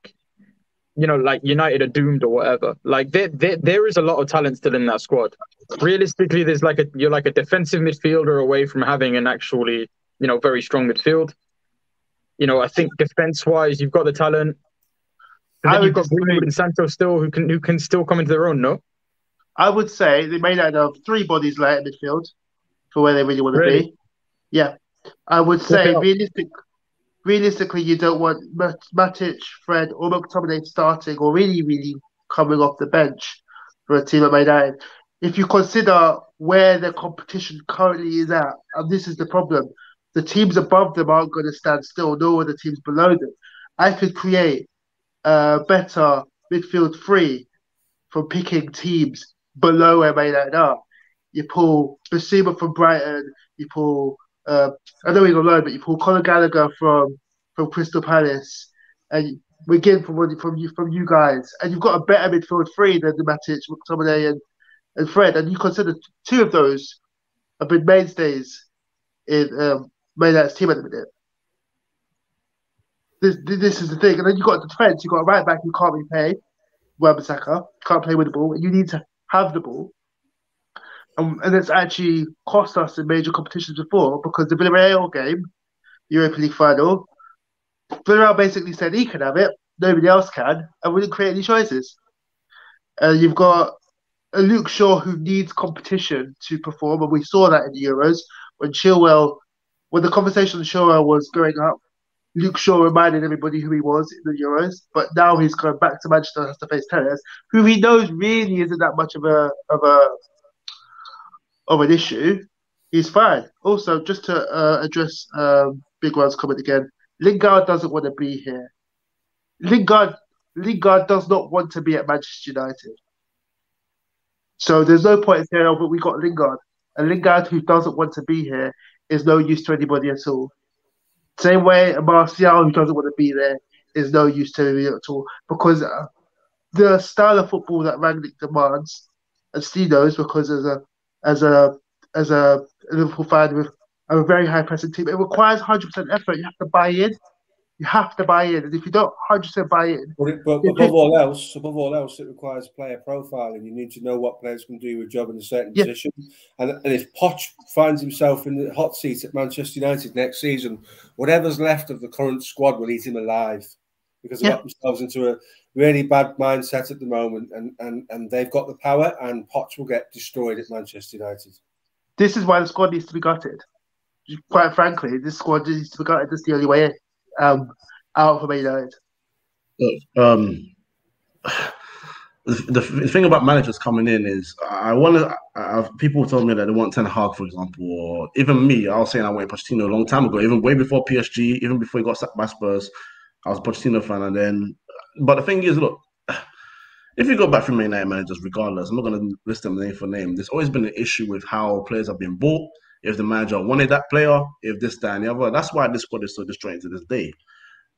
you know, like United are doomed or whatever. Like there, there, there is a lot of talent still in that squad. Realistically, there's like a you're like a defensive midfielder away from having an actually, you know, very strong midfield. You know, I think defense-wise, you've got the talent. Then you've got Greenwood and Santos still who can who can still come into their own. No. I would say they may not have three bodies late in midfield for where they really want to really? be. Yeah, I would say realistic, realistically, you don't want Matic, Fred, or McTominay starting or really, really coming off the bench for a team at United. If you consider where the competition currently is at, and this is the problem, the teams above them aren't going to stand still, nor are the teams below them. I could create a better midfield three from picking teams below where Man United are. You pull Bissouma from Brighton. You pull uh, I know he's on loan, but you pull Conor Gallagher from from Crystal Palace, and again from from you from you guys, and you've got a better midfield three than the Matic, McTominay, and and Fred, and you consider two of those have been mainstays in um, Man United's team at the minute. This, this is the thing, and then you've got the defense. You've got a right back who can't really play, Wan-Bissaka, can't play with the ball, you need to have the ball. Um, and it's actually cost us in major competitions before because the Villarreal game, Europa League final, Villarreal basically said he can have it, nobody else can, and we didn't create any choices. And you've got a Luke Shaw who needs competition to perform, and we saw that in the Euros when Chilwell, when the conversation on Chilwell was going up, Luke Shaw reminded everybody who he was in the Euros, but now he's going back to Manchester has to face Telles, who he knows really isn't that much of a of a of an issue. He's fine. Also, just to uh, address um, Big One's comment again, Lingard doesn't want to be here. Lingard Lingard does not want to be at Manchester United. So there's no point in saying, "Oh, but we got Lingard." And Lingard, who doesn't want to be here, is no use to anybody at all. Same way Martial, who doesn't want to be there, is no use to me at all because uh, the style of football that Rangnick demands, and Steve knows because as a as a as a Liverpool fan with a very high pressing team, it requires hundred percent effort. You have to buy in. You have to buy in, and if you don't 100% buy in, But, it, but above all else, above all else, it requires player profiling. You need to know what players can do a job in a certain Yeah. position. And, and if Poch finds himself in the hot seat at Manchester United next season, whatever's left of the current squad will eat him alive because they've Yeah. got themselves into a really bad mindset at the moment, and, and, and they've got the power, and Poch will get destroyed at Manchester United. this is why the squad needs to be gutted. Quite frankly, this squad needs to be gutted. That's the only way um, out for Man United. Look, um, <sighs> the, the thing about managers coming in is I want to. People told me that they want Ten Hag, for example, or even me. I was saying I wanted Pochettino a long time ago, even way before PSG, even before he got sacked by Spurs. I was a Pochettino fan, and then. But the thing is, look, if you go back through Man United managers, regardless, I'm not going to list them name for name. There's always been an issue with how players have been bought. If the manager wanted that player, if this, that, and the other. That's why this squad is so destroying to this day.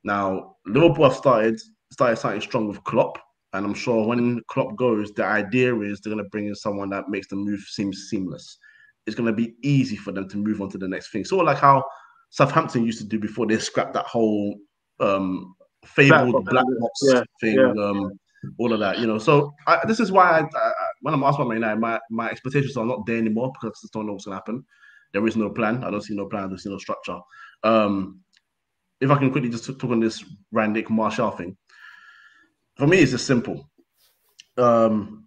Now, Liverpool have started started starting strong with Klopp, and I'm sure when Klopp goes, the idea is they're going to bring in someone that makes the move seem seamless. It's going to be easy for them to move on to the next thing. Sort of like how Southampton used to do before they scrapped that whole um, fabled Black box, yeah, thing, yeah. Um, all of that, you know. So I, this is why I, I, when I'm asked about Man United, my, my expectations are not there anymore because I just don't know what's to happen. There is no plan. I don't see no plan. I don't see no structure. Um, if I can quickly just talk on this Rangnick Martial thing, for me, it's just simple. Um,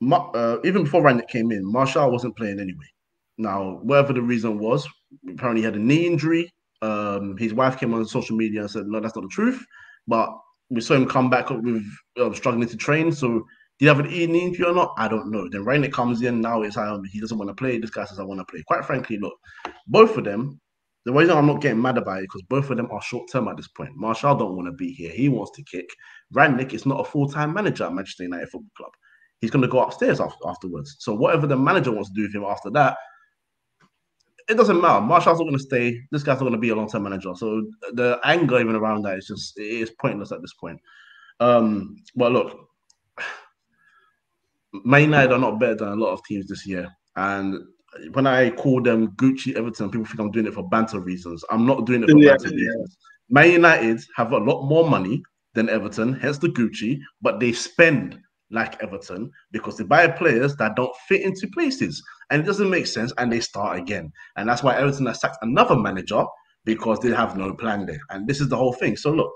Ma- uh, even before Rangnick came in, Martial wasn't playing anyway. Now, whatever the reason was, apparently he had a knee injury. Um, his wife came on social media and said, "No, that's not the truth." But we saw him come back up with uh, struggling to train. So, did he have an knee injury or not? I don't know. Then Rangnick comes in. Now it's um, he doesn't want to play. This guy says, "I want to play." Quite frankly, look, both of them the reason I'm not getting mad about it because both of them are short term at this point. Martial don't want to be here. He wants to kick. Rangnick is not a full time manager at Manchester United Football Club. He's going to go upstairs after, afterwards. So whatever the manager wants to do with him after that, it doesn't matter. Martial's not going to stay. This guy's not going to be a long term manager. So the anger even around that is just it is pointless at this point. Um, but look, Man United are not better than a lot of teams this year, and when I call them Gucci Everton, people think I'm doing it for banter reasons. I'm not doing it for Yeah, banter yeah. reasons. Man United have a lot more money than Everton, hence the Gucci, but they spend like Everton because they buy players that don't fit into places and it doesn't make sense and they start again. And that's why Everton has sacked another manager because they have no plan there. And this is the whole thing. So look,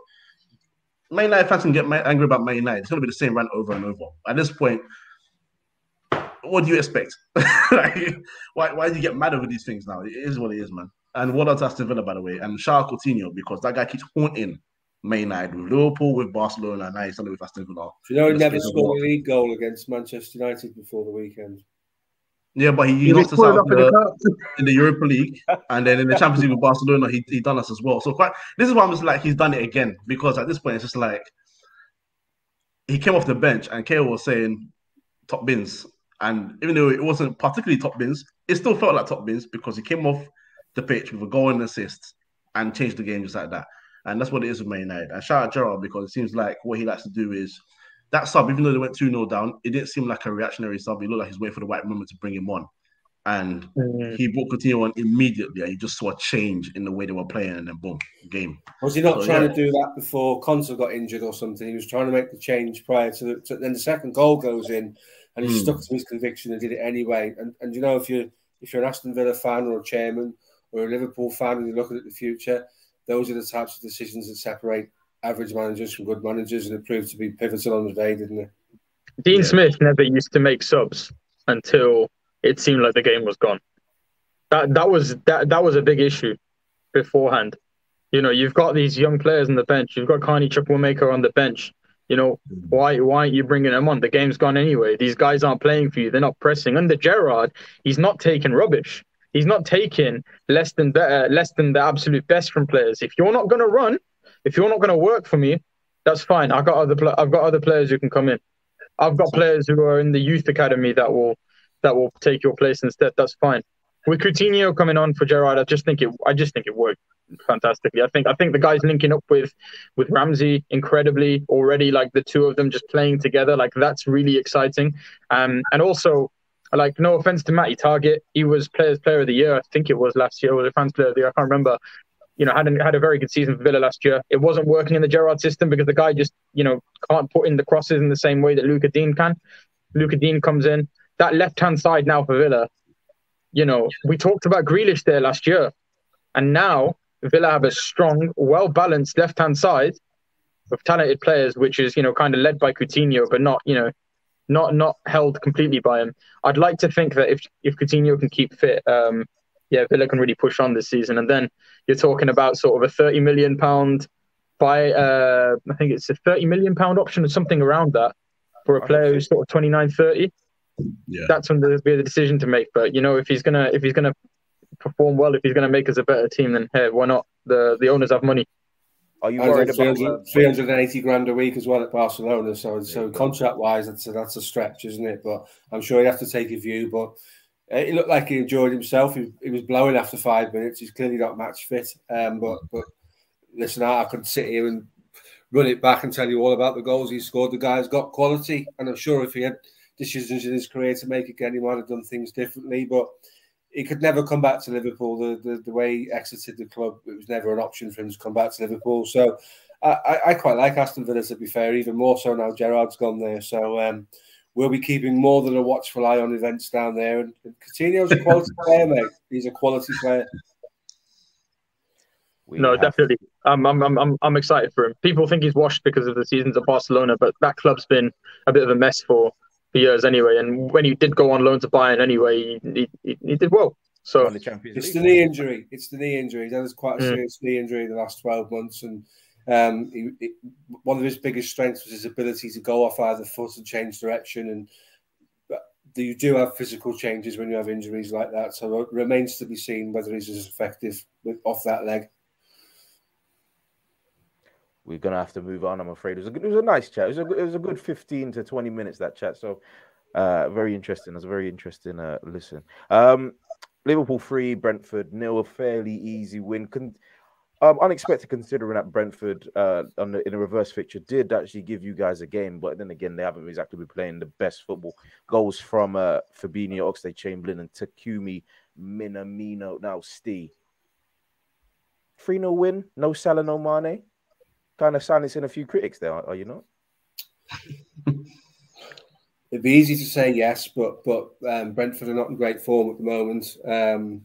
Man United fans can get angry about Man United. It's going to be the same rant over and over. At this point, what do you expect? <laughs> like, why, why do you get mad over these things now? It is what it is, man. And what else Aston Villa, by the way, and Charles Coutinho, because that guy keeps haunting Man United with Liverpool, with Barcelona, and now he's done it with Aston Villa. Do you know he never scored a league goal against Manchester United before the weekend? Yeah, but he, he He lost us out in in the the, <laughs> in the Europa League, and then in the Champions League with Barcelona, he, he done us as well. So quite this is why I'm just like he's done it again because at this point it's just like he came off the bench and Kale was saying top bins, and even though it wasn't particularly top bins, it still felt like top bins because he came off the pitch with a goal and an assist and changed the game just like that. And that's what it is with Man United. And shout out Gerrard because it seems like what he likes to do is that sub, even though they went 2 0 down, it didn't seem like a reactionary sub. It looked like he's waiting for the right moment to bring him on. And he brought Coutinho on immediately. And you just saw a change in the way they were playing, and then boom, game. Was he not So, trying yeah. to do that before Conte got injured or something? He was trying to make the change prior to, the, to then the second goal goes in, and he Hmm. stuck to his conviction and did it anyway. And and you know if you if you're an Aston Villa fan or a chairman or a Liverpool fan and you're looking at the future, those are the types of decisions that separate average managers from good managers, and it proved to be pivotal on the day, didn't it? Dean Yeah. Smith never used to make subs until it seemed like the game was gone. That that was that that was a big issue beforehand. You know, you've got these young players on the bench. You've got Carney Chukwuemeka on the bench. You know, mm. why why aren't you bringing them on? The game's gone anyway. These guys aren't playing for you. They're not pressing. Under Gerrard, he's not taking rubbish. He's not taking less than better, less than the absolute best from players. If you're not going to run, if you're not going to work for me, that's fine. I've got other pla- I've got other players who can come in. I've got players who are in the youth academy that will that will take your place instead. That's fine. With Coutinho coming on for Gerrard, I just think it I just think it worked fantastically. I think I think the guys linking up with with Ramsey incredibly already, like the two of them just playing together, like that's really exciting. Um, and also, like no offense to Matty Targett, he was Players Player of the Year. I think it was last year, or the Fans Player of the Year. I can't remember. you know, had a, had a very good season for Villa last year. It wasn't working in the Gerrard system because the guy just, you know, can't put in the crosses in the same way that Lucas Digne can. Lucas Digne comes in. That left hand side now for Villa, you know, we talked about Grealish there last year. And now Villa have a strong, well balanced left hand side of talented players, which is, you know, kind of led by Coutinho, but not, you know, not not held completely by him. I'd like to think that if if Coutinho can keep fit, um, yeah, Villa can really push on this season. And then you're talking about sort of a 30 million pound buy. Uh, I think it's a 30 million pound option or something around that for a player who's sort of 29, 30. Yeah. That's when there's be a decision to make. But you know, if he's gonna if he's gonna perform well, if he's gonna make us a better team, then hey, why not? The the owners have money. Are you worried about 300 380 grand a week as well at Barcelona. So, so contract wise, that's a, that's a stretch, isn't it? But I'm sure he'd have to take a view. But uh, he looked like he enjoyed himself. He, he was blowing after five minutes. He's clearly not match fit. Um, but but listen, I, I could sit here and run it back and tell you all about the goals he scored. The guy's got quality, and I'm sure if he had decisions in his career to make again, he might have done things differently. But he could never come back to Liverpool. The, the the way he exited the club, it was never an option for him to come back to Liverpool. So I, I, I quite like Aston Villa to be fair, even more so now Gerrard's gone there. So um, we'll be keeping more than a watchful eye on events down there. And, and Coutinho's a quality <laughs> player, mate. He's a quality player. We no, have- definitely. I'm, I'm, I'm, I'm- I'm excited for him. People think he's washed because of the seasons at Barcelona, but that club's been a bit of a mess for, for years anyway. And when he did go on loan to Bayern anyway, he, he, he did well. So the Champions It's League. the knee injury. It's the knee injury. That was quite a Mm. serious knee injury in the last 12 months. And um, he, he- one of his biggest strengths was his ability to go off either foot and change direction. And but you do have physical changes when you have injuries like that. So it remains to be seen whether he's as effective with, off that leg. We're gonna have to move on. I'm afraid it was a it was a nice chat. It was a good- it was a good 15 to 20 minutes that chat. So uh, very interesting. It was a very interesting uh, listen. Um, Liverpool three, Brentford nil. A fairly easy win. Con- um, unexpected considering that Brentford uh, the, in a reverse fixture did actually give you guys a game, but then again they haven't exactly been playing the best football. Goals from uh, Fabinho, Oxlade Chamberlain, and Takumi Minamino. Now Steve. 3 0 win, no Salah, no Mane kind of silencing a few critics there, are, you not? <laughs> It'd be easy to say yes, but but um, Brentford are not in great form at the moment. Um,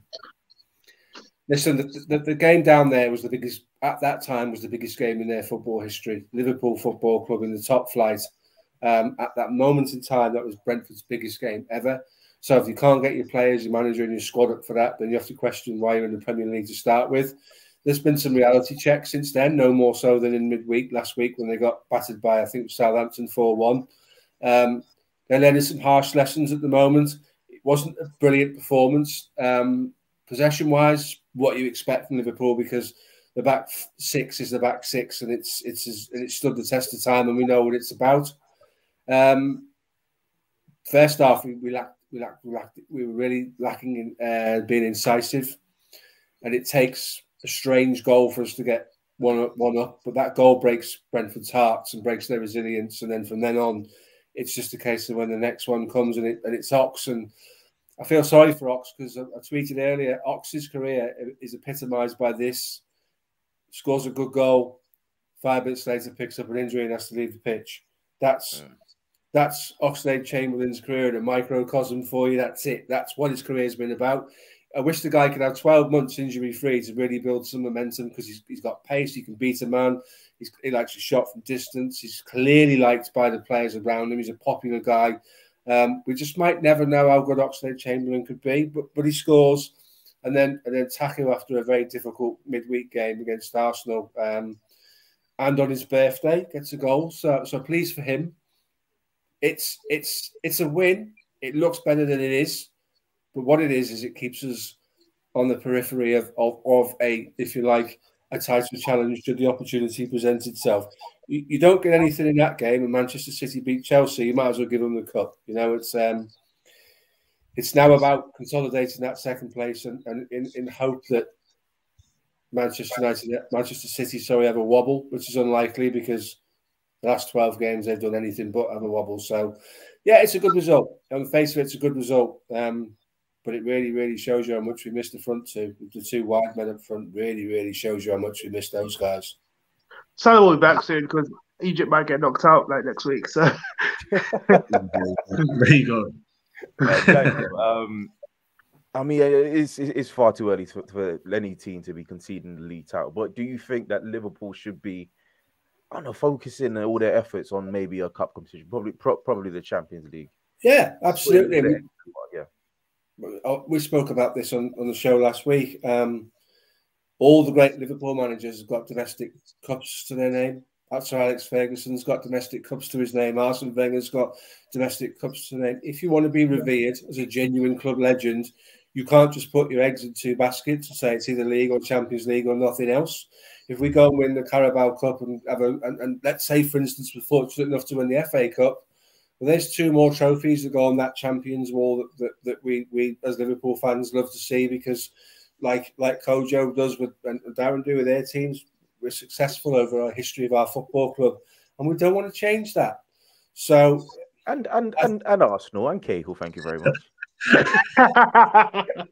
listen, the, the, the game down there was the biggest at that time was the biggest game in their football history. Liverpool Football Club in the top flight. Um, at that moment in time, that was Brentford's biggest game ever. So if you can't get your players, your manager, and your squad up for that, then you have to question why you're in the Premier League to start with. There's been some reality checks since then, no more so than in midweek last week when they got battered by I think Southampton four one. Um, they're learning some harsh lessons at the moment. It wasn't a brilliant performance. Um, possession wise, what you expect from Liverpool because the back six is the back six and it's it's and it's stood the test of time and we know what it's about. Um, first off, we, we lacked we lacked, we lacked we were really lacking in uh, being incisive, and it takes a strange goal for us to get one up, one up. But that goal breaks Brentford's hearts and breaks their resilience, and then from then on, it's just a case of when the next one comes and it and it's Ox and. I feel sorry for Ox because I, I tweeted earlier. Ox's career is epitomised by this: scores a good goal, five minutes later picks up an injury and has to leave the pitch. That's Mm. that's Oxlade Chamberlain's career in a microcosm for you. That's it. That's what his career's been about. I wish the guy could have 12 months injury free to really build some momentum because he's, he's got pace. He can beat a man. He's, he likes to shot from distance. He's clearly liked by the players around him. He's a popular guy. Um, we just might never know how good Oxlade Chamberlain could be, but but he scores, and then and then tackle after a very difficult midweek game against Arsenal, um, and on his birthday gets a goal. So so pleased for him. It's it's it's a win. It looks better than it is, but what it is is it keeps us on the periphery of of, of a if you like a title challenge should the opportunity present itself. You, you don't get anything in that game, and Manchester City beat Chelsea. You might as well give them the cup. You know, it's um, it's now about consolidating that second place, and, and in, in hope that Manchester United, Manchester City, sorry, have a wobble, which is unlikely because the last twelve games they've done anything but have a wobble. So, yeah, it's a good result. On the face of it, it's a good result. Um, but it really, really shows you how much we missed the front two. The two wide men up front really, really shows you how much we missed those guys. Salah will be back soon because Egypt might get knocked out like next week. So <laughs> there you go. um, I mean, it's it's far too early for, for any team to be conceding the lead title. But do you think that Liverpool should be, I don't know, focusing all their efforts on maybe a cup competition, probably pro- probably the Champions League? Yeah, absolutely. Yeah. Oh, we spoke about this on, on the show last week. Um, all the great Liverpool managers have got domestic cups to their name. That's Alex Ferguson's got domestic cups to his name. Arsene Wenger's got domestic cups to their name. If you want to be revered as a genuine club legend, you can't just put your eggs in two baskets and say it's either league or Champions League or nothing else. If we go and win the Carabao Cup and have a, and, and let's say, for instance, we're fortunate enough to win the FA Cup, well, there's two more trophies that go on that champions wall that, that, that we we as Liverpool fans love to see because, like like Kojo does with and Darren do with their teams, we're successful over our history of our football club, and we don't want to change that. So And and and, and Arsenal and Cahill, thank you very much. <laughs>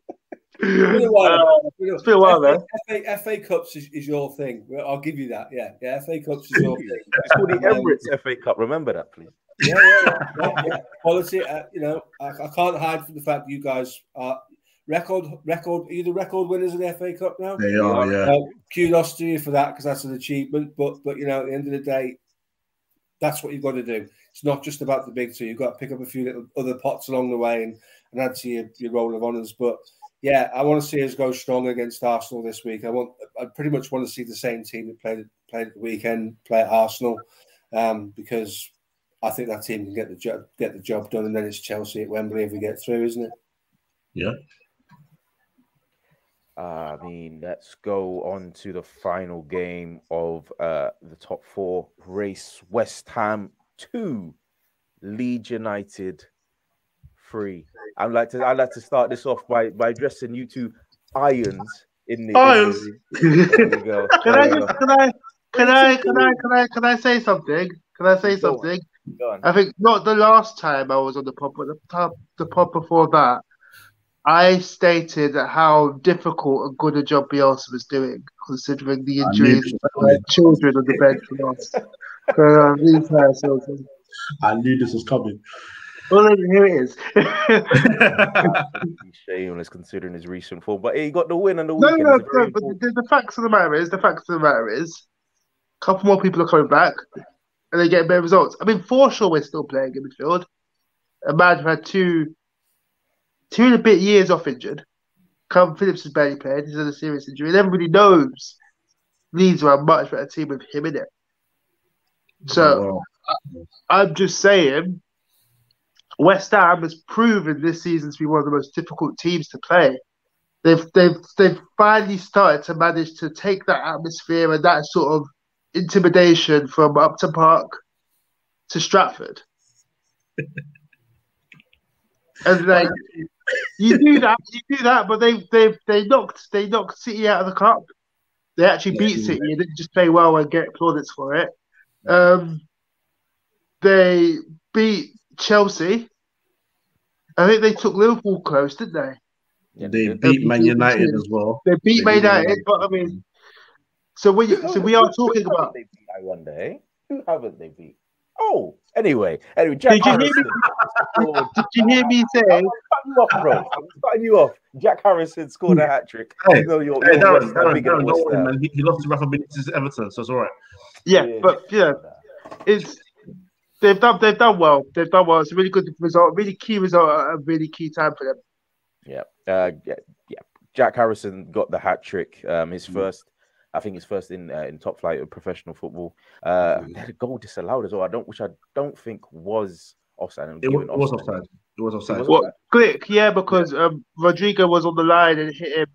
Been a while, Uh, it's been a while, FA, FA, FA Cups is, is your thing. I'll give you that. Yeah, yeah. FA Cups is <laughs> your thing. It's called the Um, Emirates FA Cup. Remember that, please. Yeah, yeah, yeah. Quality. Uh, you know, I, I can't hide from the fact that you guys are record record. Are you the record winners of the FA Cup now? They are, yeah. Uh, kudos to you for that because that's an achievement. But but you know, at the end of the day, that's what you've got to do. It's not just about the big two. You've got to pick up a few little other pots along the way and, and add to your, your roll of honours. But yeah, I want to see us go strong against Arsenal this week. I want I pretty much want to see the same team that played played at the weekend play at Arsenal um, because I think that team can get the job get the job done, and then it's Chelsea at Wembley if we get through, isn't it? Yeah. Uh, I mean, let's go on to the final game of uh, the top four race. West Ham two, Leeds United three. I'd like to I'd like to start this off by by addressing you two irons in the Irons. in the- There we. <laughs> Can I just can I can I can I can I can I say something? Can I say something? Go on. I think not the last time I was on the pod, but the top the pod before that, I stated how difficult and good a job Bielsa was doing, considering the injuries this of coming. children on the bench for us. So, um, these guys, so- so- I knew this was coming. Well, here it is. <laughs> He's shameless considering his recent form, but he got the win on the No, weekend. no, It's no, but the, the facts of the matter is, the facts of the matter is, a couple more people are coming back, and they get better results. I mean, for sure, we're still playing in midfield. A man who had two, two and a bit years off injured. Calvin Phillips has barely played. He's had a serious injury, and everybody knows Leeds are a much better team with him in it. So oh, Well, I'm just saying, West Ham has proven this season to be one of the most difficult teams to play. They've they've they've finally started to manage to take that atmosphere and that sort of intimidation from Upton Park to Stratford. <laughs> and like you do that, you do that, but they they they knocked they knocked City out of the cup. They actually beat City and didn't just play well and get plaudits for it. Um, they beat Chelsea. I think they took Liverpool close, didn't they? Yeah, they did. beat Man United as well. They beat They Man beat Man United, but I mean, so we so we are talking Who about. they beat, I wonder, eh? Who haven't they beat? Oh, anyway, anyway, Jack Did you hear me? <laughs> Harrison. Did you hear me say? I'm cutting you off, bro. I'm cutting you off. Jack Harrison scored a hat trick. Hey, you know you're, Hey, you're Darren, Darren, Darren, don't worry, man. He, he lost to Rafa Benitez at Everton, so it's all right. Yeah, but yeah, it's they've done they've done well. They've done well. It's a really good result, really key result, at a really key time for them. Yeah, uh, yeah, yeah. Jack Harrison got the hat trick. Um, his first, I think, it's first in uh, in top flight of professional football. Uh, they had a goal disallowed as well. I don't, which I don't think was offside. and It was, given it was offside. It was offside. was What click? Yeah, because um, Rodrigo was on the line and hit him.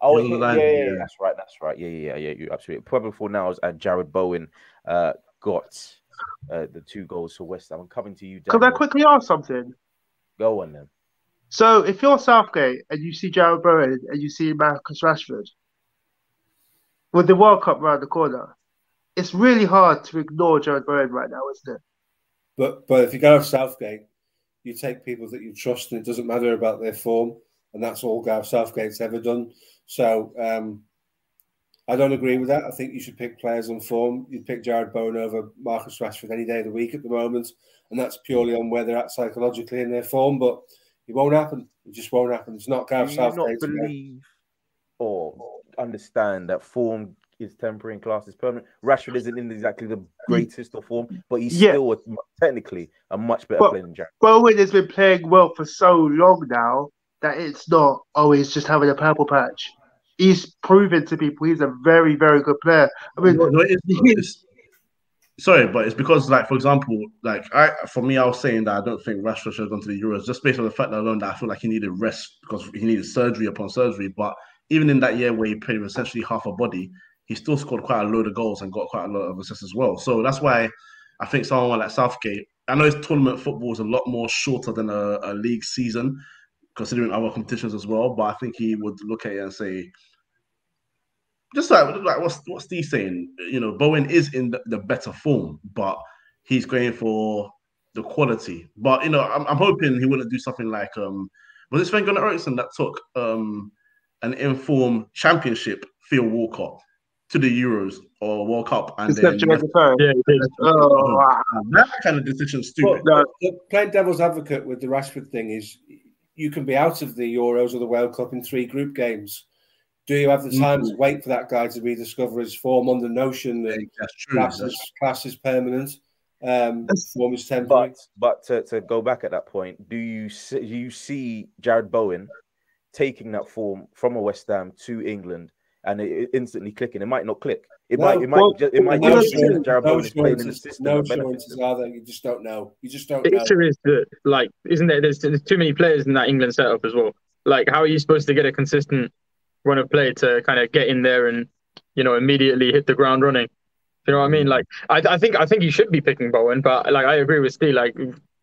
Oh, He yeah, on the line, yeah, yeah, yeah. that's right, that's right. Yeah, yeah, yeah, yeah. You absolutely. Probably before now, and Jarrod Bowen uh, got uh, the two goals for West Ham. I'm coming to you. Could I quickly ask something? Go on then. So if you're Southgate and you see Jarrod Bowen and you see Marcus Rashford with the World Cup around the corner, it's really hard to ignore Jarrod Bowen right now, isn't it? But but if you go to Southgate, you take people that you trust, and it doesn't matter about their form. and that's all Gareth Southgate's ever done. So um, I don't agree with that. I think you should pick players on form. You'd pick Jarrod Bowen over Marcus Rashford any day of the week at the moment, and that's purely on where they're at psychologically in their form. But it won't happen. It just won't happen. It's not Gareth Do you not Southgate. believe or understand that form is temporary and class is permanent? Rashford isn't in exactly the greatest of form, but he's Yeah. still a, technically a much better But- player than Jack. Bowen has been playing well for so long now that it's not oh, always just having a purple patch. He's proven to people he's a very, very good player. I mean, No, no, it is- it's- sorry, but it's because, like, for example, like I, for me, I was saying that I don't think Rashford should have gone to the Euros just based on the fact that alone that I feel like he needed rest because he needed surgery upon surgery. But even in that year where he played with essentially half a body, he still scored quite a load of goals and got quite a lot of assists as well. So that's why I think someone like Southgate. I know his tournament football is a lot more shorter than a, a league season, considering other competitions as well. But I think he would look at it and say, just like like what's what's Steve saying? You know, Bowen is in the, the better form, but he's going for the quality. But you know, I'm, I'm hoping he wouldn't do something like um was it Sven-Göran Eriksson that took um an inform championship Phil Walcott to the Euros or World Cup and it's then not Jamaica Yeah. Oh, wow. that kind of decision stupid. No, playing devil's advocate with the Rashford thing is you can be out of the Euros or the World Cup in three group games. Do you have the time to wait for that guy to rediscover his form on the notion that That's true. class That's- is, class is permanent, um, That's- form is temporary? But but to, to go back at that point, do you see, do you see Jarrod Bowen taking that form from a West Ham to England and it, it instantly clicking? It might not click. It No, might it might well, ju- it might well, just be no that Jarrod no Bowen is playing in the assurances, system. no assurances are there. You just don't know. You just don't The know. issue is that, like, isn't there? There's, there's too many players in that England setup as well. Like, how are you supposed to get a consistent run of play to kind of get in there and, you know, immediately hit the ground running? You know what I mean? Like, I, I think I think you should be picking Bowen, but like, I agree with Steve. Like,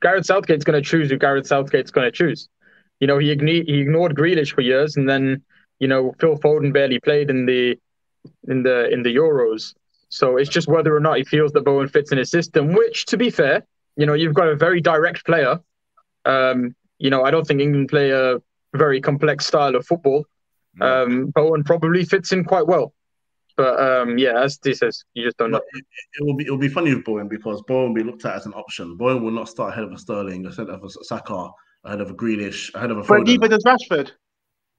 Gareth Southgate's going to choose who Gareth Southgate's going to choose. You know, he igni- he ignored Grealish for years, and then you know Phil Foden barely played in the in the in the Euros. So it's just whether or not he feels that Bowen fits in his system. Which, to be fair, you know, you've got a very direct player. Um, you know, I don't think England play a very complex style of football. No. Um, Bowen probably fits in quite well. But um, yeah, as Steve says, you just don't know. It, it will be it will be funny with Bowen because Bowen will be looked at as an option. Bowen will not start ahead of a Sterling, ahead of a Saka, ahead of a Grealish, ahead of a but Foden. neither does Rashford.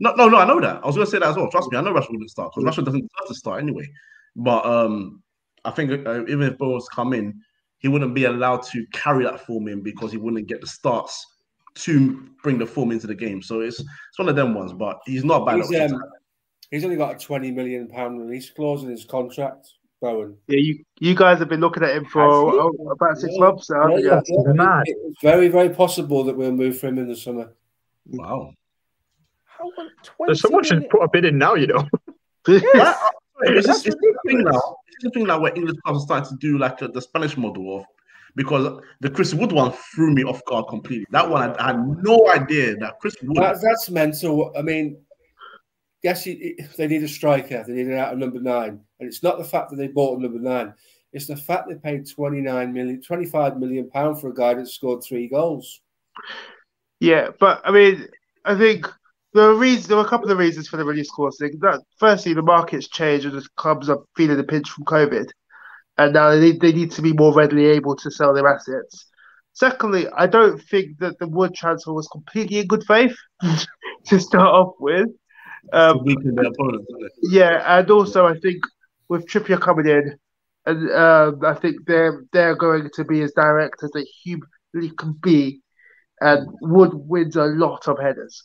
No, no, no. I know that. I was going to say that as well. Trust me, I know Rashford wouldn't start because Rashford doesn't deserve to start anyway. But um, I think uh, even if Bowen's come in, he wouldn't be allowed to carry that form in because he wouldn't get the starts to bring the form into the game. So it's it's one of them ones. But he's not bad. He's, at um, he's only got a twenty million pound release clause in his contract. Bowen. Yeah, you you guys have been looking at him for oh, about six Yeah. months now. haven't? Yeah, yeah, mad. It's very, very possible that we'll move for him in the summer. wow. How on So 20 someone should million? put a bid in now, you know. <laughs> Yes. It's, That's just, it's the thing now. It's the thing now where English clubs are starting to do like uh, the Spanish model of because the Chris Wood one threw me off guard completely. That one I, I had no idea that Chris Wood. That, that's mental. I mean, yes, he- he- they need a striker. They need an out of number nine, and it's not the fact that they bought a number nine. It's the fact they paid 29 million, 25 million pound for a guy that scored three goals. Yeah, but I mean, I think there were reasons. There were a couple of reasons for the release clause thing. That firstly, the market's changed and the clubs are feeling the pinch from COVID, and now they need, they need to be more readily able to sell their assets. Secondly, I don't think that the Wood transfer was completely in good faith <laughs> to start off with. Um, weaken their opponents. yeah, and also I think with Trippier coming in, and um, I think they're they're going to be as direct as they humanly can be, and Wood wins a lot of headers.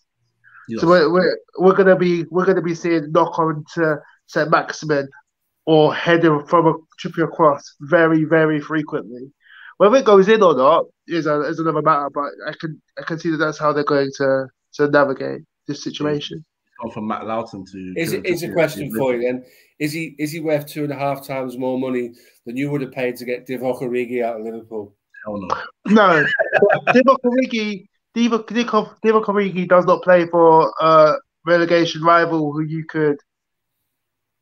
Yes. So we're, we're we're gonna be we're gonna be seeing knock on to St Maximin or header from a Trippier cross very very frequently. Whether it goes in or not is a, is another matter, but I can I can see that that's how they're going to to navigate this situation. Gone from Matt Loughton to. Is to- it is a to- question for you then? Is he is he worth two and a half times more money than you would have paid to get Divock Origi out of Liverpool? Hell no. <laughs> No, Divock Origi, Divock Divock Divock Origi does not play for a relegation rival who you could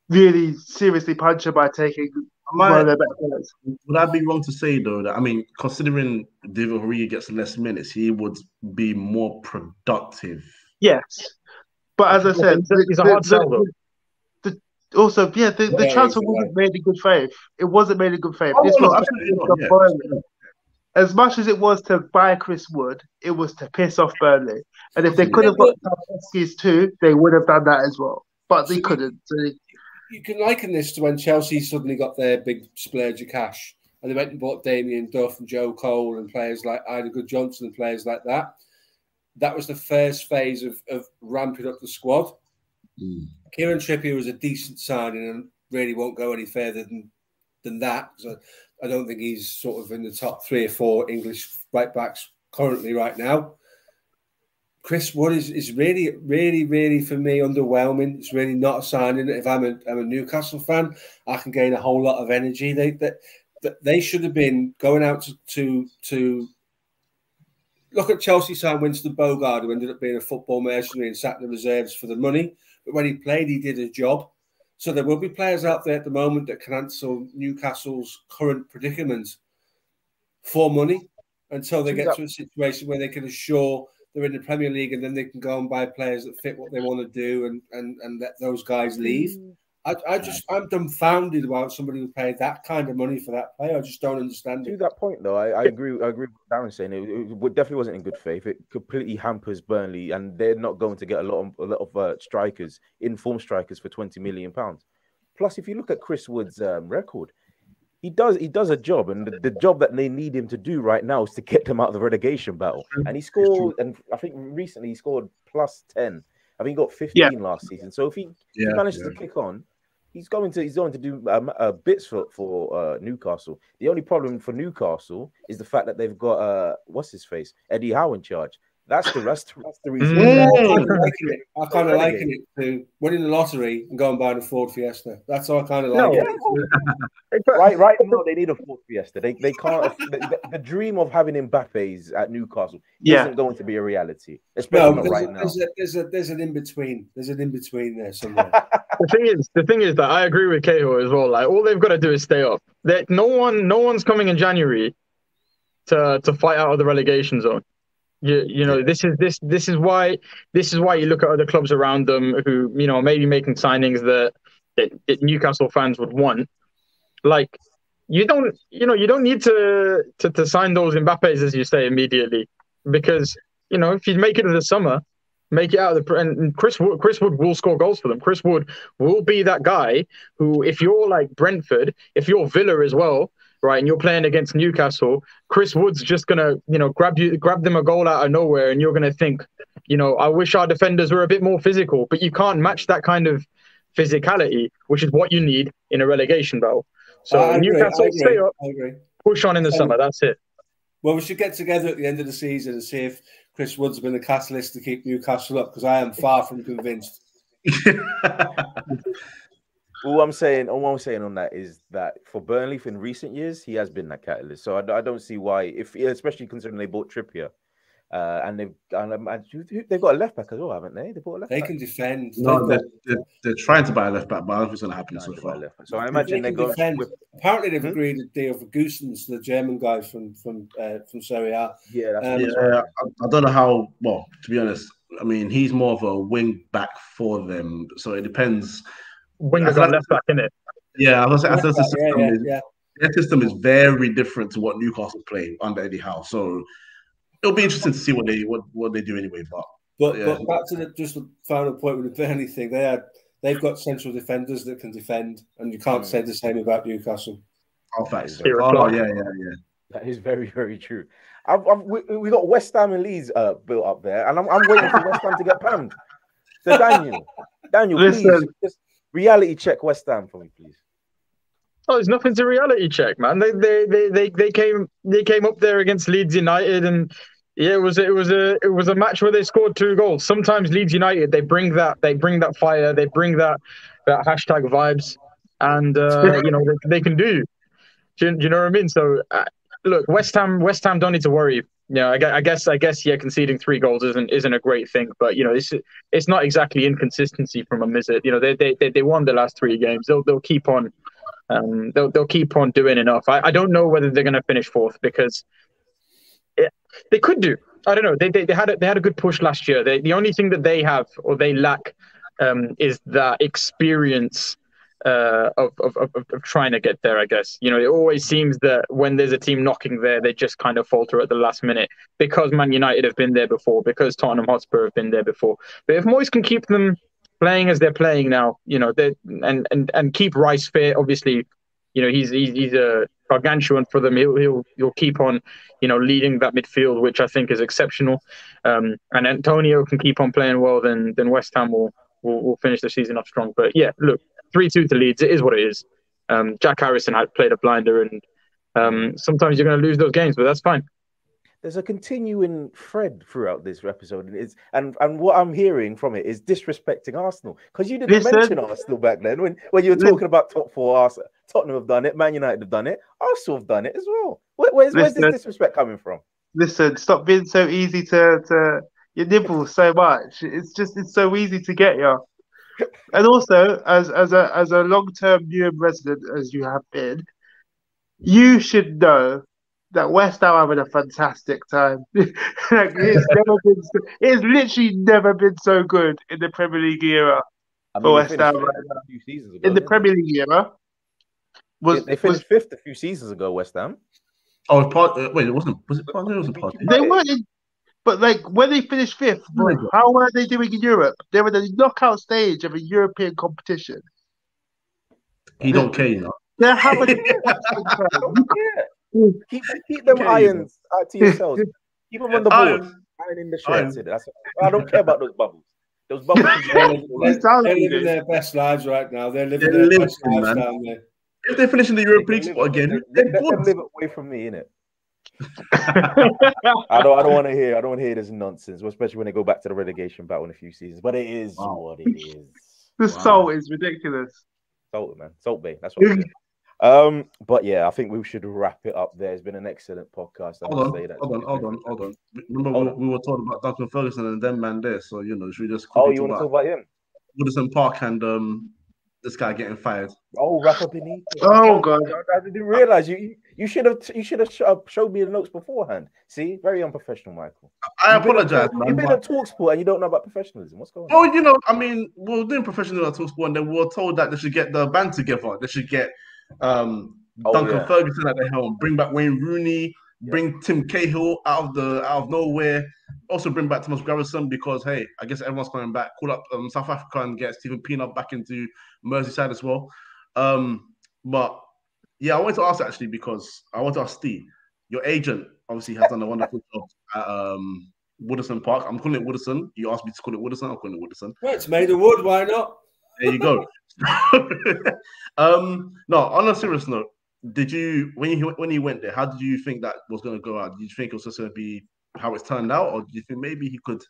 really seriously punch her by taking one I- of their better players. Would I be wrong to say though that I mean, considering David Origi gets less minutes, he would be more productive. Yes, But as I said, He's a- he's a hard sell, though. the- also, yeah, the, the Yeah, transfer he's wasn't made in good faith. It wasn't made in good faith. Oh, This no, was absolutely not, yeah. As much as it was to buy Chris Wood, it was to piss off Burnley. And if they could have got Tarkowski's too, they would have done that as well. But they couldn't. So they, You can liken this to when Chelsea suddenly got their big splurge of cash and they went and bought Damien Duff and Joe Cole and players like Eidur Gudjohnsen and players like that. That was the first phase of, of ramping up the squad. Mm. Kieran Trippier was a decent signing and really won't go any further than than that. So I don't think he's sort of in the top three or four English right backs currently right now. Chris Wood is, is really, really, really for me underwhelming. It's really not a signing. If I'm a, I'm a Newcastle fan, I can gain a whole lot of energy. They that that they should have been going out to to, to look at Chelsea sign Winston Bogarde, who ended up being a football mercenary and sat in the reserves for the money. But when he played, he did a job. So there will be players out there at the moment that can answer Newcastle's current predicament for money until they get to a situation where they can assure they're in the Premier League and then they can go and buy players that fit what they want to do and and, and let those guys leave. Mm. I, I just I'm dumbfounded about somebody who paid that kind of money for that player. I just don't understand To it. that point, though, I, I agree. I agree with Darren saying it, it definitely wasn't in good faith. It completely hampers Burnley, and they're not going to get a lot of a lot of uh, strikers, informed strikers, for twenty million pounds. Plus, if you look at Chris Wood's um, record, he does he does a job, and the, the job that they need him to do right now is to get them out of the relegation battle. And he scored, and I think recently he scored plus ten. I think he got fifteen last season. So if he, he manages yeah. to kick on, he's going to he's going to do um, uh, bits for for uh, Newcastle. The only problem for Newcastle is the fact that they've got uh what's his face Eddie Howe in charge. That's the that's, the- that's the reason. Mm. I kind of liken it. I kind of Renegade. liken it to winning the lottery and going buying a Ford Fiesta. That's how I kind of No. like it. Right, right now they need a Ford Fiesta. They they can't. <laughs> the, the- the dream of having Mbappe's at Newcastle Yeah. isn't going to be a reality, No, especially not there's, right a, now. there's, a, there's a there's an in between. There's an in between there <laughs> somewhere. The thing is, the thing is that I agree with Cahill as well. Like all they've got to do is stay up. That no one, no one's coming in January to to fight out of the relegation zone. You, you know, this is this this is why this is why you look at other clubs around them who you know maybe making signings that that, that Newcastle fans would want. Like you don't, you know, you don't need to to, to sign those Mbappes as you say immediately because you know if you make it in the summer, make it out of the and Chris Wood, Chris Wood will score goals for them. Chris Wood will be that guy who, if you're like Brentford, if you're Villa as well, right, and you're playing against Newcastle, Chris Wood's just gonna, you know, grab you, grab them a goal out of nowhere, and you're gonna think, you know, I wish our defenders were a bit more physical, but you can't match that kind of physicality, which is what you need in a relegation battle. So I agree, Newcastle, agree, stay up, push on in the summer. Um, that's it. Well, we should get together at the end of the season and see if Chris Wood's been the catalyst to keep Newcastle up because I am far from convinced. <laughs> All I'm saying, all I'm saying on that is that for Burnley, in recent years, he has been that catalyst. So I, I don't see why, if especially considering they bought Trippier, uh, and they've and, and they've got a left back as well, haven't they? They bought a left They back. can defend. No, They've they're, they're, they're trying to buy a left back, but I don't think it's going to happen so Trying to buy far. a left back. So I imagine they're can going defend. with Apparently, they've Hmm? agreed a deal for Gosens, the German guy from from uh, from Serie A. yeah, that's Um, Yeah. I, I don't know how. Well, to be honest, I mean he's more of a wing back for them, so it depends. Wingers I on like- left back in it. Yeah, I was I said the system yeah, is, yeah. their system is very different to what Newcastle play under Eddie Howe. So it'll be interesting to see what they what, what they do anyway. But But Yeah. but back to the just the final point with the Burnley thing, they had they've got central defenders that can defend, and you can't Mm. say the same about Newcastle. all facts. Oh yeah, yeah, yeah. That is very, very true. I've, I've, we, we got West Ham and Leeds uh, built up there, and I'm, I'm waiting for West Ham to get panned. So Daniel, Daniel, please just reality check West Ham for me, please. Oh, there's nothing to reality check, man. They they they they, they came they came up there against Leeds United and yeah, it was it was a it was a match where they scored two goals. Sometimes Leeds United they bring that they bring that fire, they bring that that hashtag vibes, and uh, <laughs> you know they, they can do. Do you, do you know what I mean? So uh, look, West Ham West Ham don't need to worry. Yeah, I guess, I guess yeah, conceding three goals isn't isn't a great thing, but you know it's it's not exactly inconsistency from a visit. You know they they they, they won the last three games. They'll they'll keep on um, they'll they'll keep on doing enough. I, I don't know whether they're going to finish fourth because it, they could do. I don't know. They, they, they had a, they had a good push last year. They, the only thing that they have or they lack um, is that experience uh, of, of, of, of trying to get there. I guess you know it always seems that when there's a team knocking there, they just kind of falter at the last minute because Man United have been there before, because Tottenham Hotspur have been there before. But if Moyes can keep them playing as they're playing now, you know, and and and keep Rice fit, obviously, you know, he's he's, he's a gargantuan for them. He'll he'll he'll keep on, you know, leading that midfield, which I think is exceptional. Um, and Antonio can keep on playing well, then then West Ham will will, will finish the season off strong. But yeah, look, three two to Leeds. It is what it is. Um, Jack Harrison had played a blinder, and um, sometimes you're going to lose those games, but that's fine. There's a continuing thread throughout this episode, and it's and and what I'm hearing from it is disrespecting Arsenal because you didn't Listen. mention Arsenal back then when when you were talking about top four. Arsenal, Tottenham have done it, Man United have done it, Arsenal have done it as well. Where, where's where's this disrespect coming from? Listen, stop being so easy to to you nibble so much. It's just it's so easy to get you. And also, as as a as a long term Newham resident as you have been, you should know that West Ham are having a fantastic time. <laughs> like it's <laughs> never been so, it's literally never been so good in the Premier League era. I For West Ham right a few seasons ago. In the Premier League era. they? Was, they was finished fifth a few seasons ago. West Ham. Oh, it's part. Uh, wait, it wasn't. Was it part? It wasn't part. They weren't in, but like when they finished fifth, oh No. how were they doing in Europe? They were in the knockout stage of a European competition. He don't care, you know. They're having Yeah. keep keep them Okay. irons out to yourselves. <laughs> Keep them on the board. Iron. Iron in the Iron. shirts. That's I don't care about those bubbles. Those bubbles. <laughs> They're, living- It they're like living it. their best lives right now. They're living They're their best lives man. down there. If they finish in the European League spot again, Let, they're let them good. live away from me, innit? <laughs> I don't. I don't want to hear. I don't want to hear this nonsense, especially when they go back to the relegation battle in a few seasons. But it is Wow. what it is. <laughs> the Wow. salt is ridiculous. Salt, man. Salt Bae. That's what. <laughs> Um, but yeah, I think we should wrap it up there. It's been an excellent podcast. I Hold must say on, that. hold on, hold on, hold on. Remember Hold we, we were talking about Duncan Ferguson and them man there, so you know, should we just Oh, you want to talk about him? Woodison Park and um this guy getting fired? Oh, Rafa Benitez. Oh, God. I didn't realize you. You should have. You should have uh, showed me the notes beforehand. See, very unprofessional, Michael. I You've been apologize, at- man. You've been at Talk Sport and you don't know about professionalism. What's going on? Oh, you know, I mean, we are doing professional at talk sport, and then we are told that they should get the band together. They should get um, Oh, Duncan yeah. Ferguson at the helm, bring back Wayne Rooney, bring Tim Cahill out of the out of nowhere. Also bring back Thomas Gravesen because hey, I guess everyone's coming back. Call up um, South Africa and get Steven Pienaar back into Merseyside as well. Um, but yeah, I wanted to ask actually because I want to ask Steve, your agent obviously has done a wonderful job at um, Woodison Park. I'm calling it Woodison. You asked me to call it Woodison. I'm calling it Woodison. Well, it's made of wood. Why not? There you go. <laughs> um, no, on a serious note, did you when you when you went there, how did you think that was going to go out? Did you think it was just going to be how it's turned out, or do you think maybe he could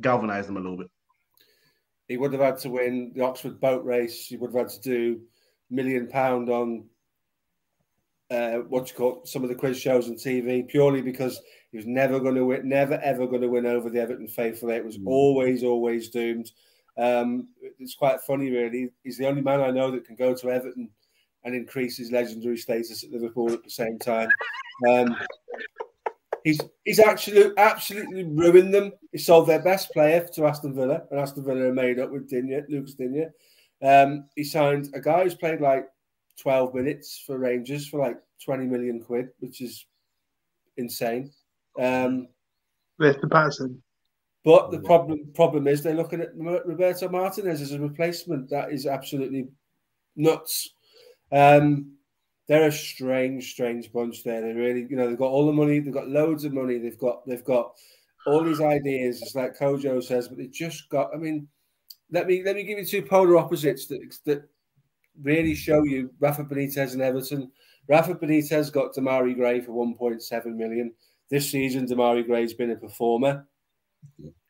galvanize them a little bit? He would have had to win the Oxford boat race. He would have had to do million pound on uh, what you call some of the quiz shows on TV purely because he was never going to win, never ever going to win over the Everton faithful. It was Mm. always, always doomed. Um, it's quite funny, really. He's the only man I know that can go to Everton and increase his legendary status at Liverpool at the same time. Um, he's he's actually absolutely ruined them. He sold their best player to Aston Villa, and Aston Villa are made up with Digne, Lucas Digne. Um, he signed a guy who's played like 12 minutes for Rangers for like 20 million quid, which is insane. Um, Mr. Patterson. but the problem problem is they're looking at Roberto Martinez as a replacement. That is absolutely nuts. Um, they're a strange, strange bunch. There, they really, you know, they've got all the money. They've got loads of money. They've got, they've got all these ideas. It's like Kojo says, but they just got. I mean, let me let me give you two polar opposites that that really show you Rafa Benitez and Everton. Rafa Benitez got Demarai Gray for 1.7 million. This season, Demarai Gray's been a performer.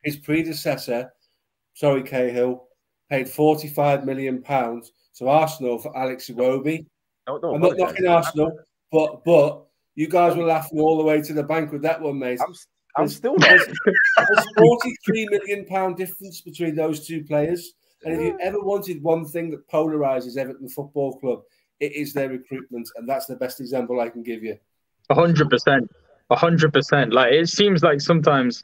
His predecessor, sorry, Cahill, paid 45 million pounds to Arsenal for Alex Iwobi. Don't- don't I'm not knocking Arsenal, but but you guys were laughing all the way to the bank with that one, mate. I'm, I'm There's- still not. There's 43 million pound difference between those two players. And if you ever wanted one thing that polarizes Everton Football Club, it is their recruitment, and that's the best example I can give you. hundred percent. hundred percent. Like it seems like sometimes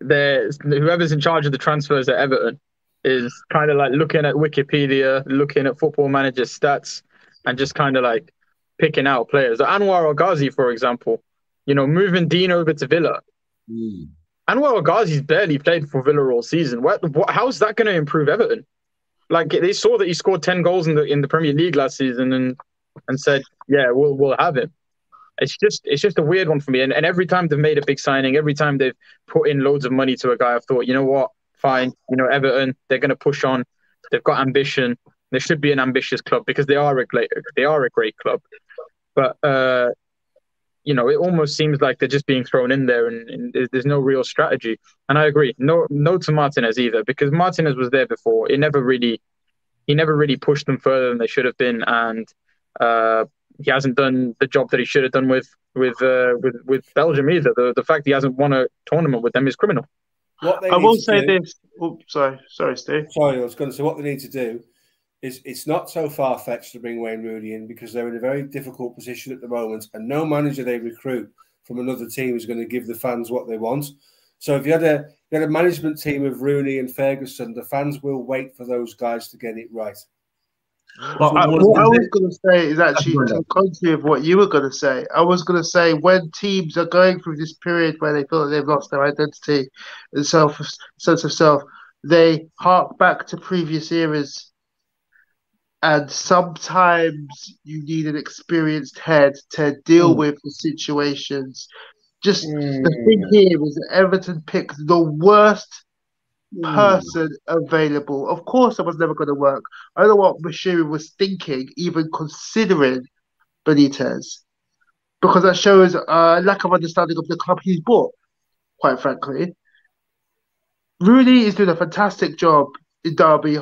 there's whoever's in charge of the transfers at Everton is kind of like looking at Wikipedia, looking at football manager stats, and just kind of like picking out players. Anwar El Ghazi, for example, you know, moving Digne over to Villa. Mm. Anwar El Ghazi's barely played for Villa all season. What, what, how's that going to improve Everton? Like they saw that he scored ten goals in the in the Premier League last season, and and said, yeah, we'll we'll have him. It's just it's just a weird one for me. And, and every time they've made a big signing, every time they've put in loads of money to a guy, I've thought, you know what, fine. You know, Everton, they're going to push on. They've got ambition. They should be an ambitious club because they are a great they are a great club. But uh, you know, it almost seems like they're just being thrown in there, and, and, there's no real strategy. And I agree, no, no to Martinez either, because Martinez was there before. It never really, he never really pushed them further than they should have been, and uh, he hasn't done the job that he should have done with with uh, with with Belgium either. The the fact he hasn't won a tournament with them is criminal. I will say do, this. Oh, sorry, sorry, Steve. Sorry, I was going to say what they need to do is it's not so far fetched to bring Wayne Rooney in because they're in a very difficult position at the moment, and no manager they recruit from another team is going to give the fans what they want. So if you had a you had a management team of Rooney and Ferguson, the fans will wait for those guys to get it right. Well, I, what I was going to say is actually contrary of what you were going to say. I was going to say when teams are going through this period where they feel that they've lost their identity and self sense of self, they hark back to previous eras and sometimes you need an experienced head to deal mm. with the situations. Just mm. the thing here is that Everton picked the worst mm. person available. Of course, that was never going to work. I don't know what Moshiri was thinking, even considering Benitez, because that shows a lack of understanding of the club he's bought. Quite frankly, Rooney is doing a fantastic job in Derby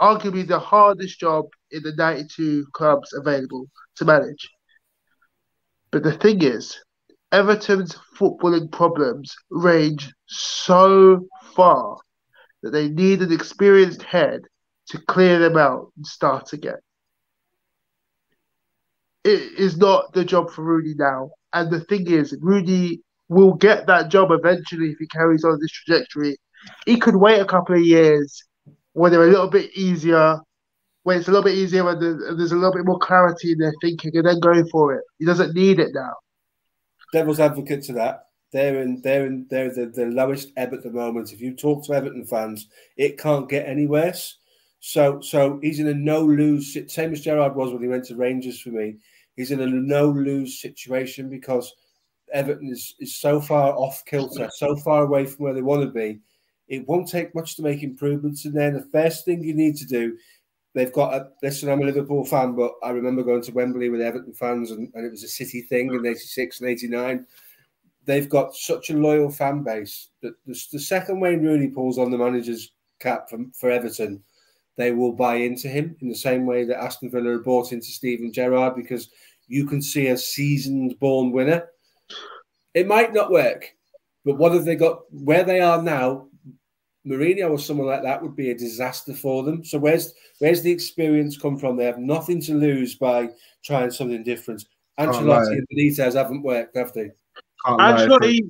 arguably the hardest job in the 92 clubs available to manage. But the thing is, Everton's footballing problems range so far that they need an experienced head to clear them out and start again. It is not the job for Rooney now. And the thing is, Rooney will get that job eventually if he carries on this trajectory. He could wait a couple of years when they're a little bit easier, when it's a little bit easier and there's a little bit more clarity in their thinking, and then going for it. He doesn't need it now. Devil's advocate to that. They're in, they're in, they're the, the lowest ebb at the moment. If you talk to Everton fans, it can't get any worse. So, so he's in a no lose, same as Gerrard was when he went to Rangers for me. He's in a no lose situation because Everton is, is so far off kilter, so far away from where they want to be it won't take much to make improvements. And then the first thing you need to do, they've got a listen, I'm a Liverpool fan, but I remember going to Wembley with Everton fans and, and it was a city thing in 86 and 89. They've got such a loyal fan base that the, the second Wayne Rooney pulls on the manager's cap for, for Everton, they will buy into him in the same way that Aston Villa bought into Steven Gerrard because you can see a seasoned born winner. It might not work, but what have they got? Where they are now, Mourinho or someone like that would be a disaster for them. So where's where's the experience come from? They have nothing to lose by trying something different. Ancelotti and Benitez haven't worked, have they? Ancelotti,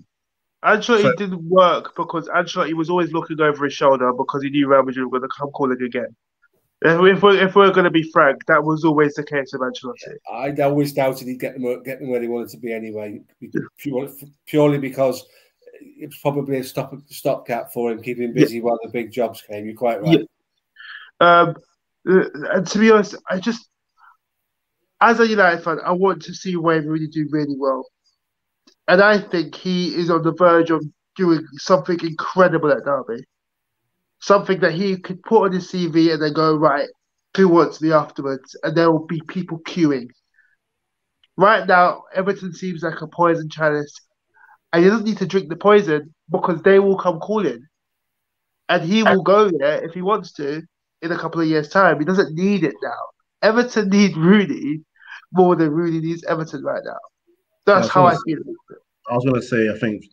Ancelotti so, didn't work because Ancelotti was always looking over his shoulder because he knew Real Madrid were going to come calling again. If we're, if we're going to be frank, that was always the case of Ancelotti. I always doubted he'd get them get them where they wanted to be anyway, purely because it's probably a stop stopgap for him, keeping him busy yeah. while the big jobs came. You're quite right. Yeah. Um, uh, and to be honest, I just, as a United fan, I want to see Wayne really do really well, and I think he is on the verge of doing something incredible at Derby, something that he could put on his CV and then go right. Who wants me afterwards? And there will be people queuing. Right now, Everton seems like a poison chalice and he doesn't need to drink the poison because they will come calling, and he will go there if he wants to in a couple of years' time. He doesn't need it now. Everton need Rooney more than Rooney needs Everton right now. That's how I feel. I was gonna say I think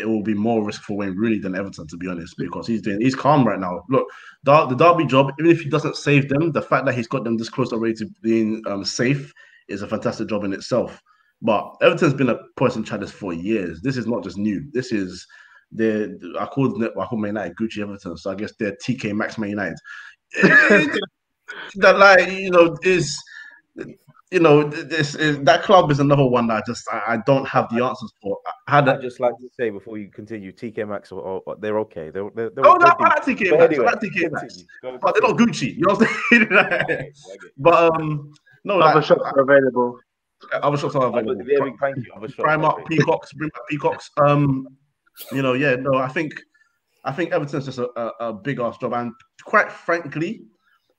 it will be more risk for Wayne Rooney than Everton to be honest because he's doing he's calm right now. Look, the, the Derby job, even if he doesn't save them, the fact that he's got them this close already to being um, safe is a fantastic job in itself. But Everton's been a poison challenge for years. This is not just new. This is the I called I called Man United Gucci Everton, so I guess they're TK Maxx Man United. <laughs> that like you know is you know this is that club is another one that I just I, I don't have the answers for. I had I'd just like to say before you continue, TK Maxx, or, or, or they're okay. They're, they're, they're Oh no, they're I like. TK But Maxx. anyway, I like TK Maxx. But they're not Gucci. You know what I'm saying? <laughs> but um no, Other like, shops are available. Other shops are available. Other- yeah, thank you. Other shops are Primark. Peacocks, bring back Peacocks. Um, you know, yeah, no, I think, I think Everton's just a, a, a big ass job, and quite frankly,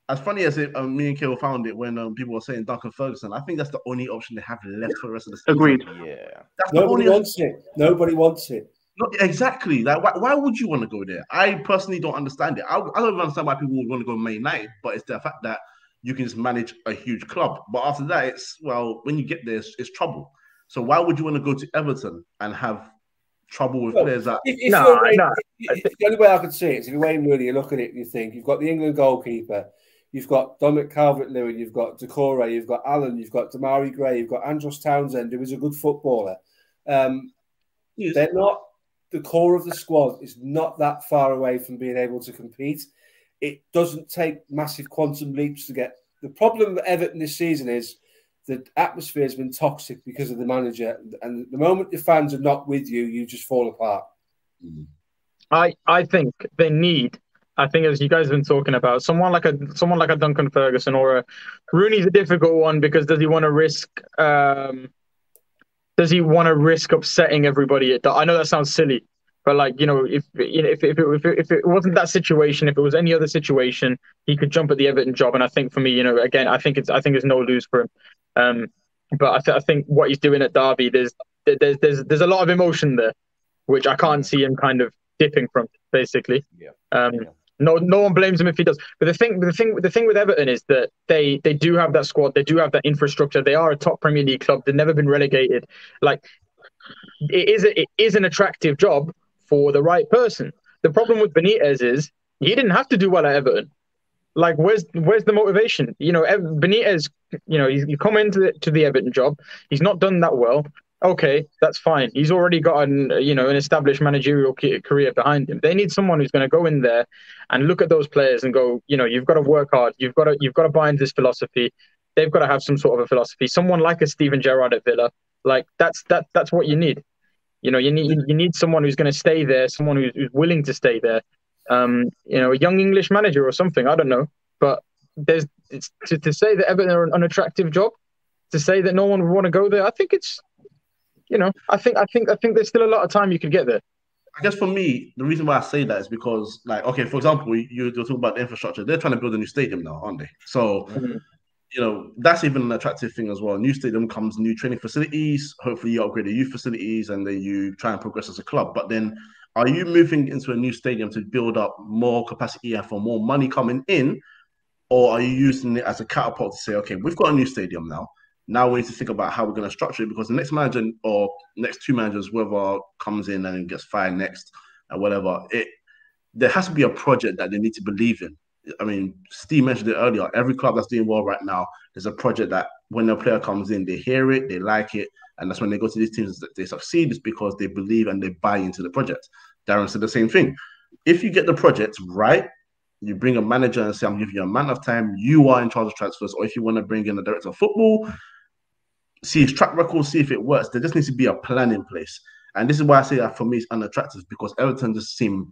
as funny as it, um, me and Kill found it when um, people were saying Duncan Ferguson, I think that's the only option they have left for the rest of the season. Agreed. Yeah. That's the Nobody only wants it. Nobody wants it. not exactly. Like, why, why would you want to go there? I personally don't understand it. I, I don't understand why people would want to go Man United, but it's the fact that you can just manage a huge club. But after that, it's well, when you get there, it's, it's trouble. So why would you want to go to Everton and have trouble with Well, players that? If, if No, Wayne- no. if- if- the only way I could see it is if you're Wayne Rooney, you look at it and you think you've got the England goalkeeper, you've got Dominic Calvert-Lewin, you've got Doucouré, you've got Allan, you've got Demarai Gray, you've got Andros Townsend, who is a good footballer. Um, they're not the core of the squad is not that far away from being able to compete. It doesn't take massive quantum leaps to get. The problem with Everton this season is the atmosphere has been toxic because of the manager, and the moment the fans are not with you, you just fall apart. I I think they need. I think as you guys have been talking about, someone like a someone like a Duncan Ferguson or a Rooney's a difficult one because does he want to risk? Um, does he want to risk upsetting everybody? I know that sounds silly, but like you know, if you know, if if it, if it, if it wasn't that situation, if it was any other situation, he could jump at the Everton job. And I think for me, you know, again, I think it's I think it's no lose for him. Um, but I, th- I think what he's doing at Derby, there's there's there's there's a lot of emotion there, which I can't see him kind of dipping from, basically. Yeah. Um, Yeah. no, no one blames him if he does. But the thing, the thing, the thing with Everton is that they they do have that squad, they do have that infrastructure. They are a top Premier League club. They've never been relegated. Like it is, a, it is an attractive job for the right person. The problem with Benitez is he didn't have to do well at Everton. Like, where's where's the motivation? You know, Benitez. You know, you, come into the, to the Everton job. He's not done that well. Okay, that's fine. He's already got an you know an established managerial career behind him. They need someone who's going to go in there and look at those players and go, you know, you've got to work hard. You've got to you've got to buy into this philosophy. They've got to have some sort of a philosophy. Someone like a Steven Gerrard at Villa, like that's that that's what you need. You know, you need you need someone who's going to stay there, someone who's, who's willing to stay there. Um, you know, a young English manager or something. I don't know, but there's it's, to to say that Everton are an unattractive job, to say that no one would want to go there. I think it's, you know, I think I think I think there's still a lot of time you could get there. I guess for me, the reason why I say that is because, like, okay, for example, you, you're talking about the infrastructure. They're trying to build a new stadium now, aren't they? So, Mhm. You know, that's even an attractive thing as well. New stadium comes new training facilities. Hopefully, you upgrade the youth facilities, and then you try and progress as a club. But then, are you moving into a new stadium to build up more capacity and for more money coming in, or are you using it as a catapult to say, okay, we've got a new stadium now. Now we need to think about how we're going to structure it because the next manager or next two managers, whoever comes in and gets fired next and whatever, it there has to be a project that they need to believe in. I mean, Steve mentioned it earlier. Every club that's doing well right now, there's a project that when a player comes in, they hear it, they like it, and that's when they go to these teams that they succeed. Is because they believe and they buy into the project. Darren said the same thing. If you get the project right, you bring a manager and say, "I'm giving you a man of time. You are in charge of transfers." Or if you want to bring in a director of football, see his track record, see if it works. There just needs to be a plan in place. And this is why I say that for me it's unattractive because Everton just seem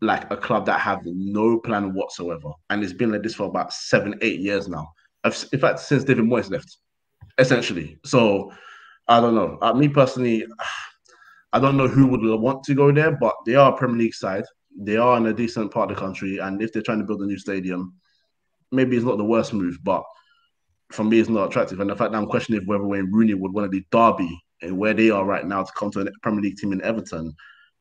like a club that have no plan whatsoever. And it's been like this for about seven, eight years now. In fact, since David Moyes left, essentially. So I don't know. Uh, me personally, <sighs> I don't know who would want to go there, but they are a Premier League side. They are in a decent part of the country. And if they're trying to build a new stadium, maybe it's not the worst move, but for me, it's not attractive. And the fact that I'm questioning whether Wayne Rooney would want to do Derby and where they are right now to come to a Premier League team in Everton,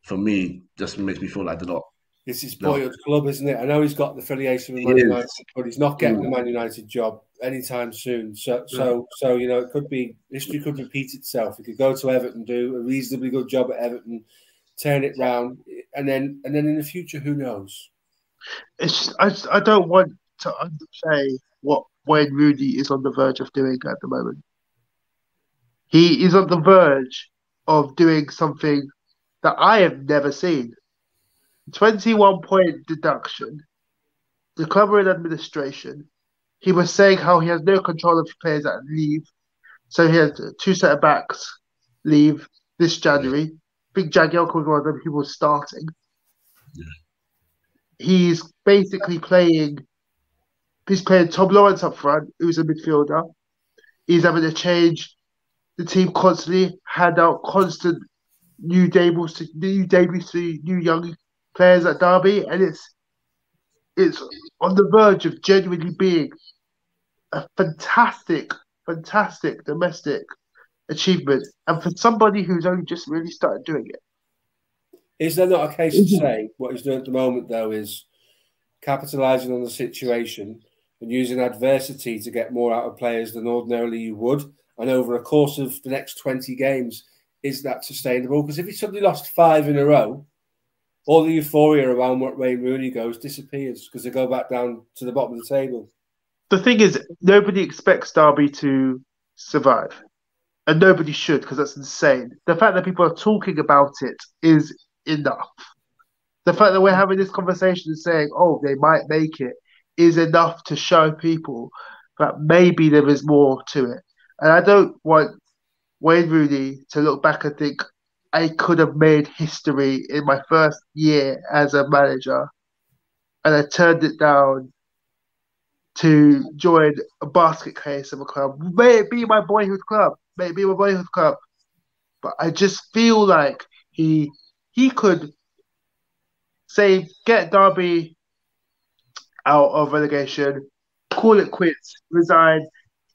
for me, just makes me feel like they're not. It's his No. boyhood club, isn't it? I know he's got the affiliation with He Man is. United, but he's not getting Mm. the Man United job anytime soon. So, so, so you know, it could be history could repeat itself. He could go to Everton, do a reasonably good job at Everton, turn it round, and then, and then in the future, who knows? It's I, I don't want to underplay what Wayne Rooney is on the verge of doing at the moment. he is on the verge of doing something that I have never seen. 21 point deduction, the in administration. He was saying how he has no control of players that leave. So he had two centre backs leave this January. Think Jagielka was one of them. He was starting. Yeah. He's basically playing. He's playing Tom Lawrence up front, who's a midfielder. He's having to change the team constantly, hand out constant new debuts to new debuts to new young players at Derby, and it's it's on the verge of genuinely being a fantastic, fantastic domestic achievement. And for somebody who's only just really started doing it. Is there not a case to mm-hmm. say what he's doing at the moment, though, is capitalising on the situation and using adversity to get more out of players than ordinarily you would? And over a course of the next 20 games, is that sustainable? Because if he suddenly lost five in a row, all the euphoria around what Wayne Rooney goes disappears because they go back down to the bottom of the table. The thing is, nobody expects Derby to survive, and nobody should because that's insane. The fact that people are talking about it is enough. The fact that we're having this conversation and saying, "Oh, they might make it," is enough to show people that maybe there is more to it. And I don't want Wayne Rooney to look back and think, I could have made history in my first year as a manager, and I turned it down to join a basket case of a club. May it be my boyhood club, may it be my boyhood club, but I just feel like he he could say get Derby out of relegation, call it quits, resign,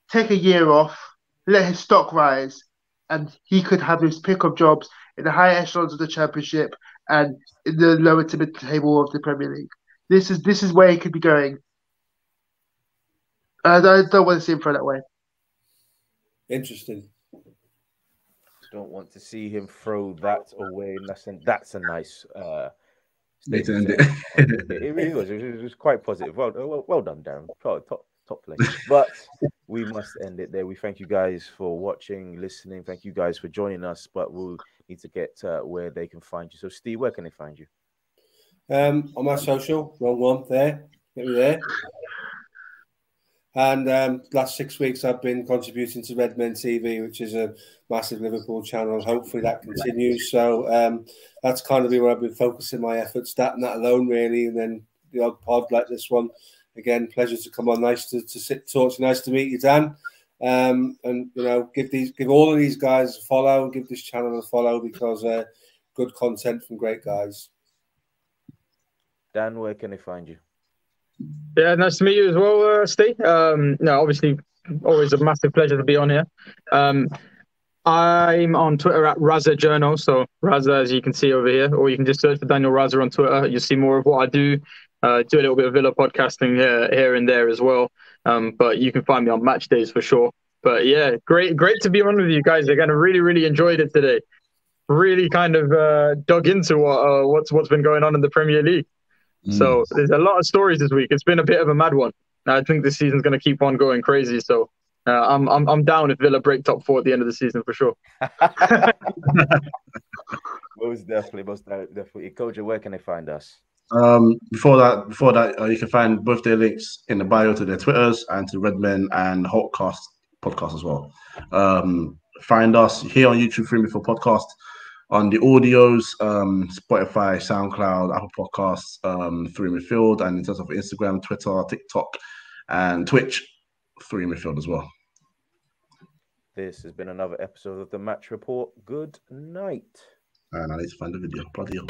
take a year off, let his stock rise, and he could have his pickup jobs in the higher echelons of the championship and in the lower to mid table of the Premier League. This is this is where he could be going. And I don't want to see him throw that way. Interesting. Don't want to see him throw that away. And that's a, that's a nice uh, statement. it. it really was. It was, it was quite positive. Well, well, well done, Darren. Top, top, top play. But we must end it there. We thank you guys for watching, listening. Thank you guys for joining us. But we'll need to get uh, where they can find you. So, Steve, where can they find you? Um, on my social, wrong one there. Get me there. And um, last six weeks, I've been contributing to Redmen TV, which is a massive Liverpool channel. Hopefully, that continues. So um, that's kind of where I've been focusing my efforts. That and that alone, really, and then the odd pod like this one. Again, pleasure to come on. Nice to, to sit talk. to you. Nice to meet you, Dan. Um, and you know, give these give all of these guys a follow and give this channel a follow because uh, good content from great guys. Dan, where can they find you? Yeah, nice to meet you as well, uh, Steve. Um, no, obviously, always a massive pleasure to be on here. Um, I'm on Twitter at Raza Journal, so Raza, as you can see over here, or you can just search for Daniel Raza on Twitter. You'll see more of what I do. Uh, do a little bit of Villa podcasting here, here and there as well. Um, but you can find me on match days for sure. But yeah, great, great to be on with you guys again. I really, really enjoyed it today. Really kind of uh, dug into what uh, what's what's been going on in the Premier League. So there's a lot of stories this week. It's been a bit of a mad one. I think this season's going to keep on going crazy. So uh, I'm, I'm I'm down if Villa break top four at the end of the season for sure. <laughs> most definitely, most definitely. Coach, where can they find us? Um, before that, before that, uh, you can find both their links in the bio to their Twitters and to Redmen and Hotcast podcast as well. Um, find us here on YouTube, Free Me for Podcast, on the audios, um, Spotify, SoundCloud, Apple Podcasts, um, Three Midfield, and in terms of Instagram, Twitter, TikTok, and Twitch, three midfield as well. This has been another episode of the Match Report. Good night. And I need to find the video. Bloody hell.